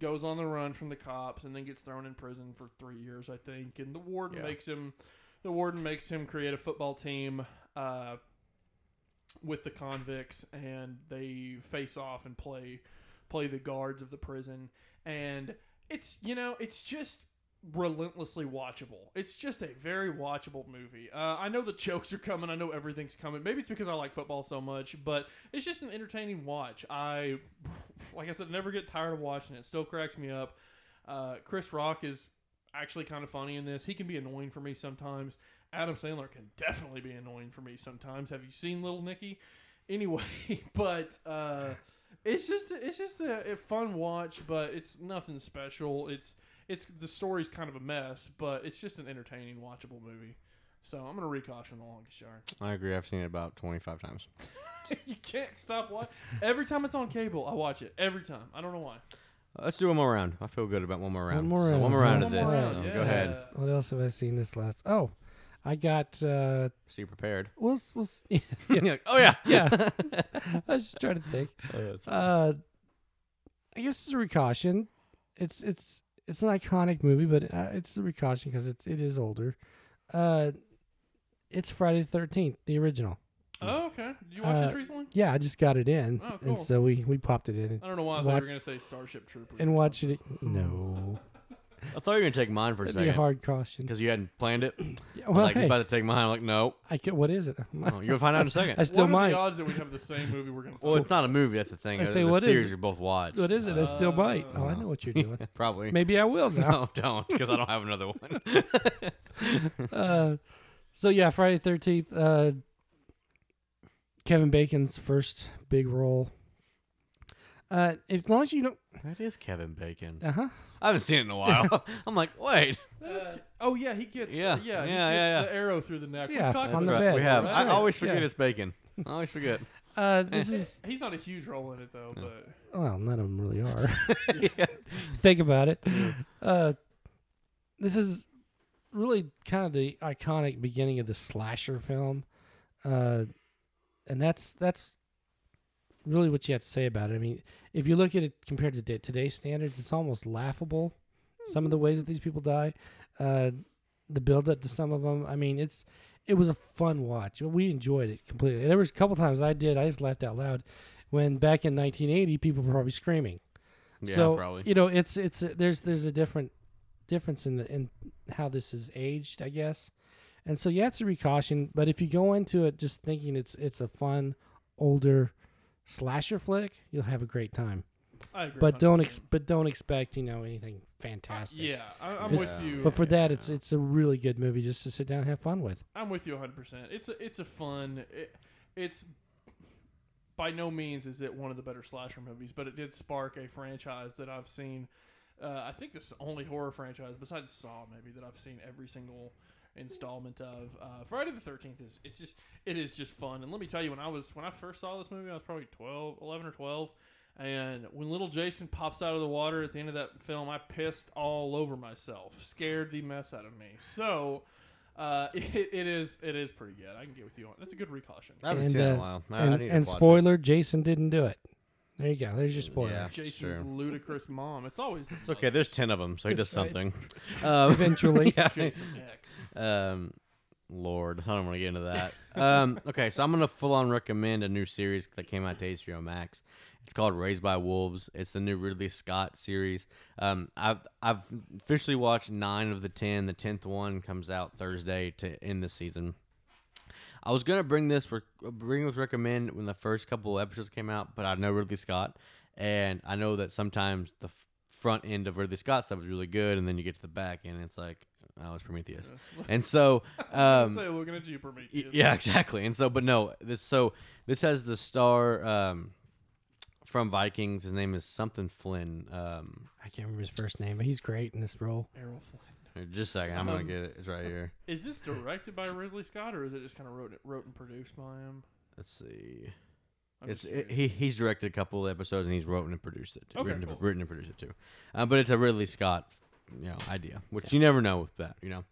S2: goes on the run from the cops, and then gets thrown in prison for three years, I think. And the warden
S1: Yeah.
S2: makes him, the warden makes him create a football team. Uh, with the convicts and they face off and play play the guards of the prison and it's you know it's just relentlessly watchable. It's just a very watchable movie. Uh, i know the jokes are coming. I know everything's coming. Maybe it's because i like football so much but it's just an entertaining watch. I like i said never get tired of watching it, it still cracks me up. Uh, chris rock is actually kind of funny in this. He can be annoying for me sometimes. Adam Sandler can definitely be annoying for me sometimes. Have you seen Little Nicky? Anyway, but uh, it's just it's just a, a fun watch, but it's nothing special. It's it's the story's kind of a mess, but it's just an entertaining, watchable movie. So I'm gonna recaution the longest yard.
S1: I agree. I've seen it about 25 times.
S2: you can't stop watching. Every time it's on cable, I watch it. Every time. I don't know why.
S1: Let's do one more round. I feel good about one more round.
S3: One more
S1: So
S3: round.
S1: one more round of
S2: One more
S1: this.
S2: round,
S1: so
S2: yeah.
S1: Go ahead.
S3: What else have I seen this last? Oh, I got. uh
S1: So you prepared.
S3: We'll, s- we'll, s- yeah,
S1: like, oh yeah.
S3: yeah. I was just trying to think.
S1: Oh, yeah,
S3: Uh, I guess it's a recaution. It's it's it's an iconic movie, but uh, it's a precaution because it's it is older. Uh, it's Friday the Thirteenth, the original.
S2: Oh, okay. Did you watch this
S3: Uh,
S2: recently?
S3: Yeah, I just got it in,
S2: Oh, cool.
S3: and so we we popped it in and,
S2: I don't know why I thought you
S3: watch-
S2: were gonna say Starship Troopers.
S3: and
S2: or
S3: watched it. No,
S1: I thought you were gonna take mine for a
S3: that'd be a
S1: second
S3: hard caution.
S1: because you hadn't planned it.
S3: Yeah,
S1: I was
S3: well,
S1: like,
S3: hey,
S1: you about to take mine. I'm like, no.
S3: I can, what is it?
S1: Oh, you'll find out in a second.
S3: I still
S2: what are
S3: might.
S2: the odds that we have the same movie we're gonna?
S1: Well, it's not a movie. That's the thing.
S3: I
S1: It's
S3: say,
S1: a
S3: what is
S1: series
S3: it?
S1: you both watch.
S3: What is it? I still might. Oh, I
S1: Uh,
S3: know what you're doing.
S1: Probably.
S3: Maybe I will now.
S1: No, don't, because I don't have another one.
S3: uh, so yeah, Friday Thirteenth. Uh, Kevin Bacon's first big role. Uh, as long as you don't.
S1: that is Kevin Bacon.
S3: Uh huh.
S1: I haven't seen it in a while. I'm like, wait.
S2: That is- oh yeah, he gets
S1: Yeah,
S2: uh, yeah, he
S1: yeah,
S2: gets
S1: yeah,
S2: the arrow through the neck. We've talked
S3: on the
S2: that
S3: bed.
S1: We have.
S2: before,
S3: That's
S1: I
S2: right?
S1: always forget
S3: Yeah.
S1: it's Bacon. I always forget.
S3: Uh, this is
S2: He's not a huge role in it though, but
S3: well, none of them really are. Think about it. Uh, this is really kind of the iconic beginning of the slasher film, uh, and that's that's really what you have to say about it. I mean, if you look at it compared to today's standards, it's almost laughable. Some of the ways that these people die, uh, the build up to some of them. I mean, it's it was a fun watch. We enjoyed it completely. There was a couple times I did. I just laughed out loud when back in 1980, people were probably screaming.
S1: Yeah,
S3: so
S1: probably.
S3: you know, it's it's a, there's there's a different difference in the in how this is aged, I guess. And so yeah, it's a precaution. But if you go into it just thinking it's it's a fun older slasher flick, you'll have a great time.
S2: I agree.
S3: But don't ex- but don't expect you know anything fantastic.
S2: Yeah, I, I'm
S3: It's-
S2: with you.
S3: But for that, it's it's a really good movie just to sit down and have fun with.
S2: I'm with you 100. percent It's a it's a fun. It, it's by no means is it one of the better slasher movies, but it did spark a franchise that I've seen. Uh, I think this is the only horror franchise besides Saw maybe that I've seen every single installment of. Uh, Friday the 13th is it's just it is just fun. And let me tell you, when I was when I first saw this movie, I was probably 12, 11 or 12. And when little Jason pops out of the water at the end of that film, I pissed all over myself, scared the mess out of me. So, uh, it, it is it is pretty good. I can get with you on. That's a good recaution.
S1: I haven't
S3: and
S1: seen it in a
S3: uh,
S1: while. I, I
S3: and,
S1: need to
S3: and
S1: watch it.
S3: spoiler, Jason didn't do it. There you go. There's your spoiler.
S1: Yeah.
S2: Jason's
S1: Sure.
S2: ludicrous mom. It's always the
S1: It's okay. There's ten of them, so he does
S3: That's right.
S1: something. Um,
S3: Eventually.
S1: yeah.
S2: Jason X.
S1: Um, Lord, I don't want to get into that. um, okay, so I'm gonna full on recommend a new series that came out to HBO Max. It's called Raised by Wolves. It's the new Ridley Scott series. Um, I've I've officially watched nine of the ten. The tenth one comes out Thursday to end the season. I was gonna bring this rec- bring this recommend when the first couple episodes came out, but I know Ridley Scott, and I know that sometimes the f- front end of Ridley Scott stuff is really good, and then you get to the back and it's like, oh, it's Prometheus, and so
S2: I was
S1: um,
S2: say, looking at you,
S1: Y-
S2: Prometheus.
S1: Yeah, exactly. And so, but no, this so this has the star um, from Vikings. His name is something Flynn. Um,
S3: I can't remember his first name, but he's great in this role.
S2: Errol Flynn.
S1: Here, just a second, I'm gonna
S2: Um,
S1: get it. It's right here.
S2: Is this directed by Ridley Scott, or is it just kind of wrote wrote and produced by him?
S1: Let's see.
S2: I'm
S1: It's it, he he's directed a couple of episodes and he's wrote and produced it.
S2: Okay,
S1: written,
S2: cool.
S1: written and produced it too. Uh, but it's a Ridley Scott, you know, idea, which you never know with that. You know,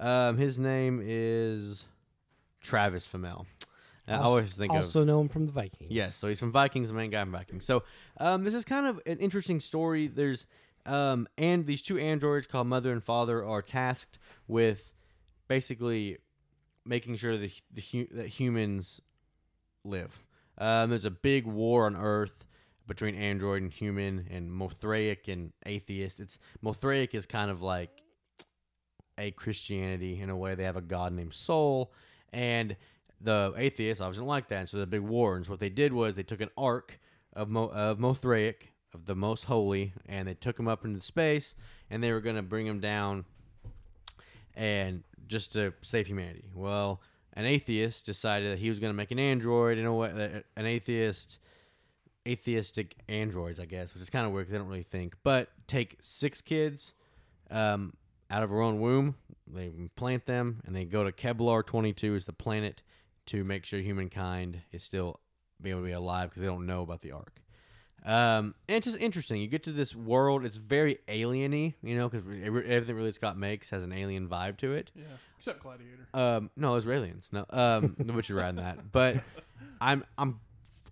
S1: um, his name is Travis Fimmel. I always think of
S3: also know him from the Vikings.
S1: Yes, so he's from Vikings, the main guy from Vikings. So um, this is kind of an interesting story. There's um, and these two androids called Mother and Father are tasked with basically making sure that the that humans live. Um, there's a big war on Earth between android and human, and Mothraic and atheist. It's Mothraic is kind of like a Christianity in a way. They have a god named Sol, and the atheists obviously don't like that. So the big war. And so what they did was they took an ark of Mo, of Mothraic, of the most holy, and they took him up into space, and they were going to bring him down, and just to save humanity. Well, an atheist decided that he was going to make an android in a way, uh, an atheist, atheistic androids, I guess, which is kind of weird because they don't really think. But take six kids, um, out of her own womb. They plant them, and they go to Kepler 22, is the planet, to make sure humankind is still be able to be alive because they don't know about the Ark. Um, and it's just interesting. You get to this world; it's very alieny, you know, because everything Ridley Scott makes has an alien vibe to it.
S2: Yeah, except Gladiator.
S1: Um, no, it's aliens. No, um, which you're right on that. But I'm I'm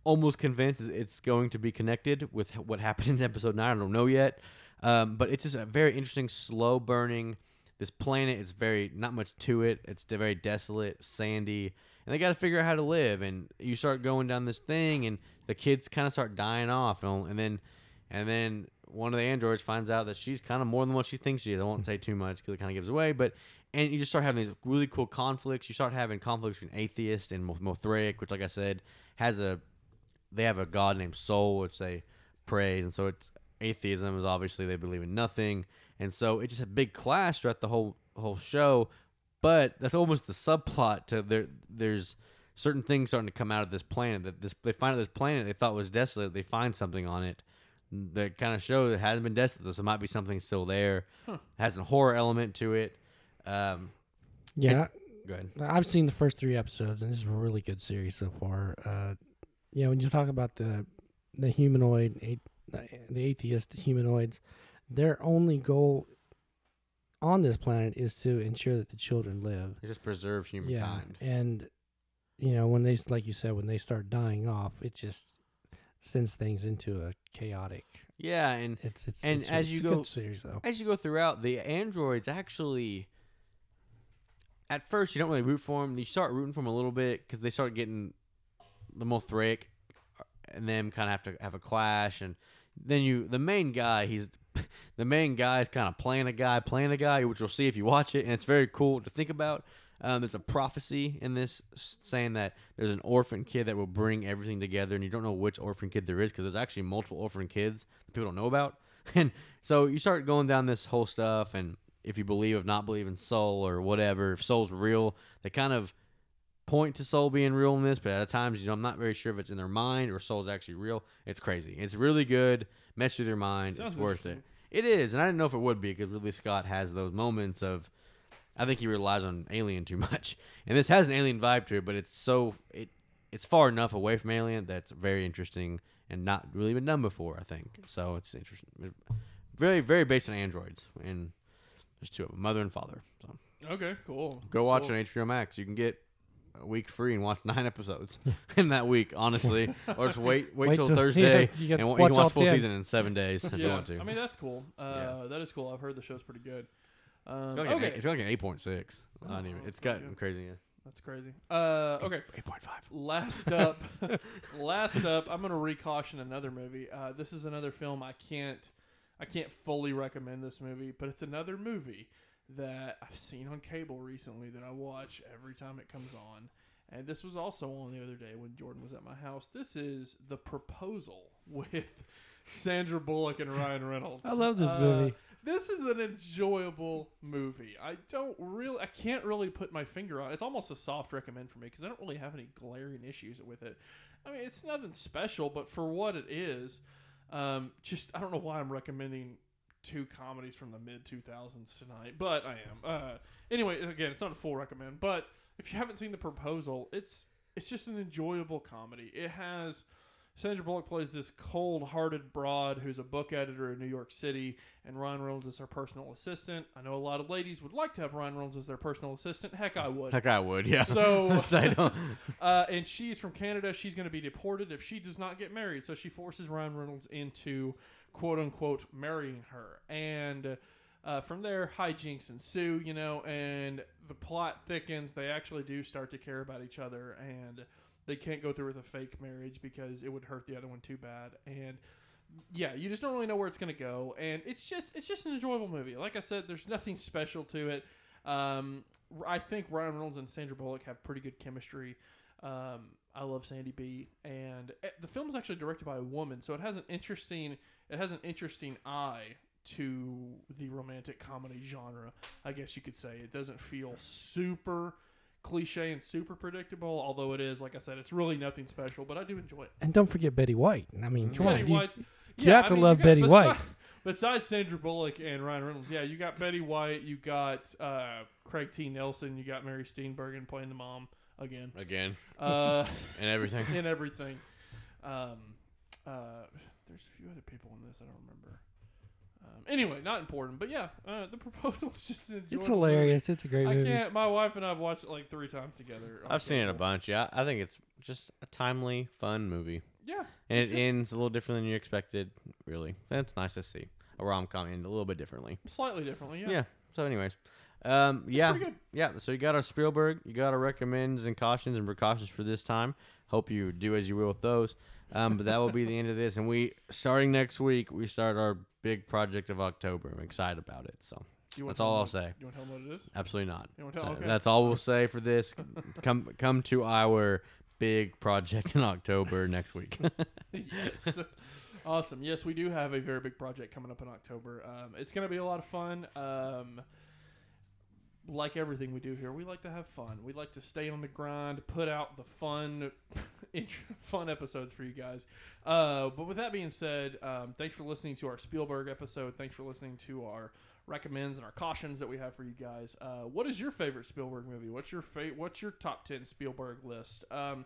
S1: almost convinced it's going to be connected with what happened in episode nine. I don't know yet. Um, but it's just a very interesting, slow burning. This planet is very not much to it. It's very desolate, sandy, and they got to figure out how to live. And you start going down this thing, and the kids kind of start dying off, and, and then and then one of the androids finds out that she's kind of more than what she thinks she is. I won't say too much because it kind of gives away, but and you just start having these really cool conflicts. You start having conflicts between atheist and Mo- Mothraic, which, like I said, has a they have a god named Sol, which they praise, and so it's atheism is obviously they believe in nothing, and so it's just a big clash throughout the whole whole show. But that's almost the subplot to there. There's certain things starting to come out of this planet that this they find out this planet they thought was desolate. They find something on it that kind of shows it hasn't been desolate. So there might be something still there. Has a horror element to it. Um,
S3: Yeah.
S1: go ahead.
S3: I've seen the first three episodes, and this is a really good series so far. Uh, you know, when you talk about the the humanoid, the atheist humanoids, their only goal on this planet is to ensure that the children live.
S1: It just preserve humankind.
S3: Yeah, and you know when they, like you said, when they start dying off, it just sends things into a chaotic.
S1: Yeah, and
S3: It's it's
S1: and
S3: it's,
S1: as
S3: it's
S1: you
S3: a
S1: go
S3: series
S1: as you go throughout, the androids actually. At first, you don't really root for them. You start rooting for them a little bit because they start getting the Mothraic and them kind of have to have a clash, and then you the main guy he's the main guy is kind of playing a guy playing a guy which you'll see if you watch it and it's very cool to think about um, there's a prophecy in this saying that there's an orphan kid that will bring everything together and you don't know which orphan kid there is because there's actually multiple orphan kids that people don't know about and so you start going down this whole stuff and if you believe or not believe in Sol or whatever if Sol's real they kind of point to Sol being real in this, but at times, you know, I'm not very sure if it's in their mind or Sol's actually real. It's crazy. It's really good. Mess with your mind.
S2: Sounds
S1: it's worth it. It is, and I didn't know if it would be because Ridley Scott has those moments of. I think he relies on Alien too much, and this has an Alien vibe to it, but it's so it it's far enough away from Alien that's very interesting and not really been done before. I think so. It's interesting. Very very based on androids, and there's two of them, mother and father. So
S2: Okay, cool.
S1: go watch
S2: cool.
S1: it on HBO Max. You can get week free and watch nine episodes in that week, honestly. or just wait wait,
S3: Wait
S1: till
S3: till-
S1: Thursday
S3: yeah, you
S1: and
S3: to
S1: wa- you
S3: watch
S1: can watch full
S3: 10.
S1: season in seven days if you want to.
S2: I mean that's cool. Uh,
S1: Yeah.
S2: That is cool. I've heard the show's pretty good. Um,
S1: it's got like,
S2: okay,
S1: an, eight- it's got like an eight point six.
S2: Oh,
S1: Not even.
S2: that's
S1: It's
S2: pretty
S1: got
S2: good.
S1: crazy. Yeah.
S2: that's crazy. Uh, okay,
S1: Eight point five.
S2: last up, last up. I'm gonna recaution another movie. Uh, this is another film I can't, I can't fully recommend this movie, but it's another movie that I've seen on cable recently that I watch every time it comes on. And this was also on the other day when Jordan was at my house. This is The Proposal with Sandra Bullock and Ryan Reynolds.
S3: I love this
S2: Uh,
S3: movie.
S2: This is an enjoyable movie. I don't really, I can't really put my finger on. it. It's almost a soft recommend for me because I don't really have any glaring issues with it. I mean, it's nothing special, but for what it is, um, just I don't know why I'm recommending two comedies from the mid 2000s tonight, but I am. Uh, anyway, again, it's not a full recommend, but if you haven't seen The Proposal, it's it's just an enjoyable comedy. It has Sandra Bullock plays this cold-hearted broad who's a book editor in New York City, and Ryan Reynolds is her personal assistant. I know a lot of ladies would like to have Ryan Reynolds as their personal assistant. Heck, I would.
S1: Heck, I would. Yeah.
S2: So-
S1: I don't.
S2: Uh, and she's from Canada. She's going to be deported if she does not get married. So she forces Ryan Reynolds into quote unquote marrying her. And uh, from there, hijinks ensue, you know, and the plot thickens. They actually do start to care about each other, and they can't go through with a fake marriage because it would hurt the other one too bad. And yeah, you just don't really know where it's going to go, and it's just it's just an enjoyable movie. Like I said, there's nothing special to it. Um, I think Ryan Reynolds and Sandra Bullock have pretty good chemistry. Um, I love Sandy B, and eh, the film is actually directed by a woman, so it has an interesting it has an interesting eye to the romantic comedy genre. I guess you could say it doesn't feel super cliche and super predictable, although it is. Like I said, it's really nothing special, but I do enjoy it.
S3: And don't forget Betty White. I mean,
S2: Betty
S3: on. you-
S2: White.
S3: you have to
S2: I mean,
S3: love Betty
S2: besi-
S3: White.
S2: Besides Sandra Bullock and Ryan Reynolds, yeah, you got Betty White, you got uh, Craig T. Nelson, you got Mary Steenburgen playing the mom again,
S1: Again.
S2: uh,
S1: And everything.
S2: and everything. Um, uh, there's a few other people in this I don't remember. Um, anyway, not important, but yeah, uh, the proposal is just
S3: It's
S2: enjoyable movie.
S3: hilarious. It's a great
S2: I
S3: movie.
S2: can't. My wife and I've watched it like three times together.
S1: I've seen it a bunch. Yeah, I think it's just a timely, fun movie,
S2: Yeah,
S1: and it
S2: just
S1: ends a little different than you expected. Really, that's nice to see a rom com end a little bit differently.
S2: slightly differently. Yeah,
S1: Yeah. So, anyways, um, yeah, yeah. So you got our Spielberg. You got our recommends and cautions and precautions for this time. Hope you do as you will with those. Um, but that will be the end of this. And we starting next week, we start our big project of October. I'm excited about it. So that's all I'll say.
S2: You want to tell them what it is?
S1: Absolutely not.
S2: You wanna tell-
S1: Uh,
S2: okay.
S1: That's all we'll say for this. come come to our big project in October next week.
S2: yes. Awesome. Yes, we do have a very big project coming up in October. Um, it's going to be a lot of fun. Um, like everything we do here, we like to have fun. We like to stay on the grind, put out the fun, fun episodes for you guys. Uh, but with that being said, um, thanks for listening to our Spielberg episode. Thanks for listening to our recommends and our cautions that we have for you guys. Uh, what is your favorite Spielberg movie? What's your fa- What's your top ten Spielberg list? Um,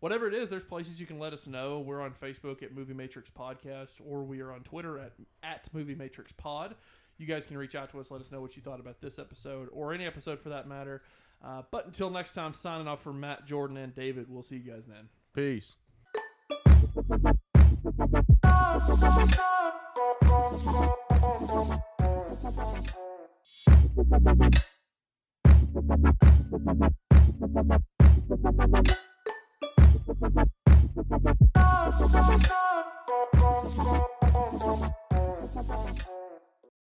S2: whatever it is, there's places you can let us know. We're on Facebook at Movie Matrix Podcast, or we are on Twitter at at Movie Matrix Pod you guys can reach out to us. Let us know what you thought about this episode or any episode for that matter. Uh, but until next time, signing off for Matt, Jordan, and David. We'll see you guys then.
S1: Peace.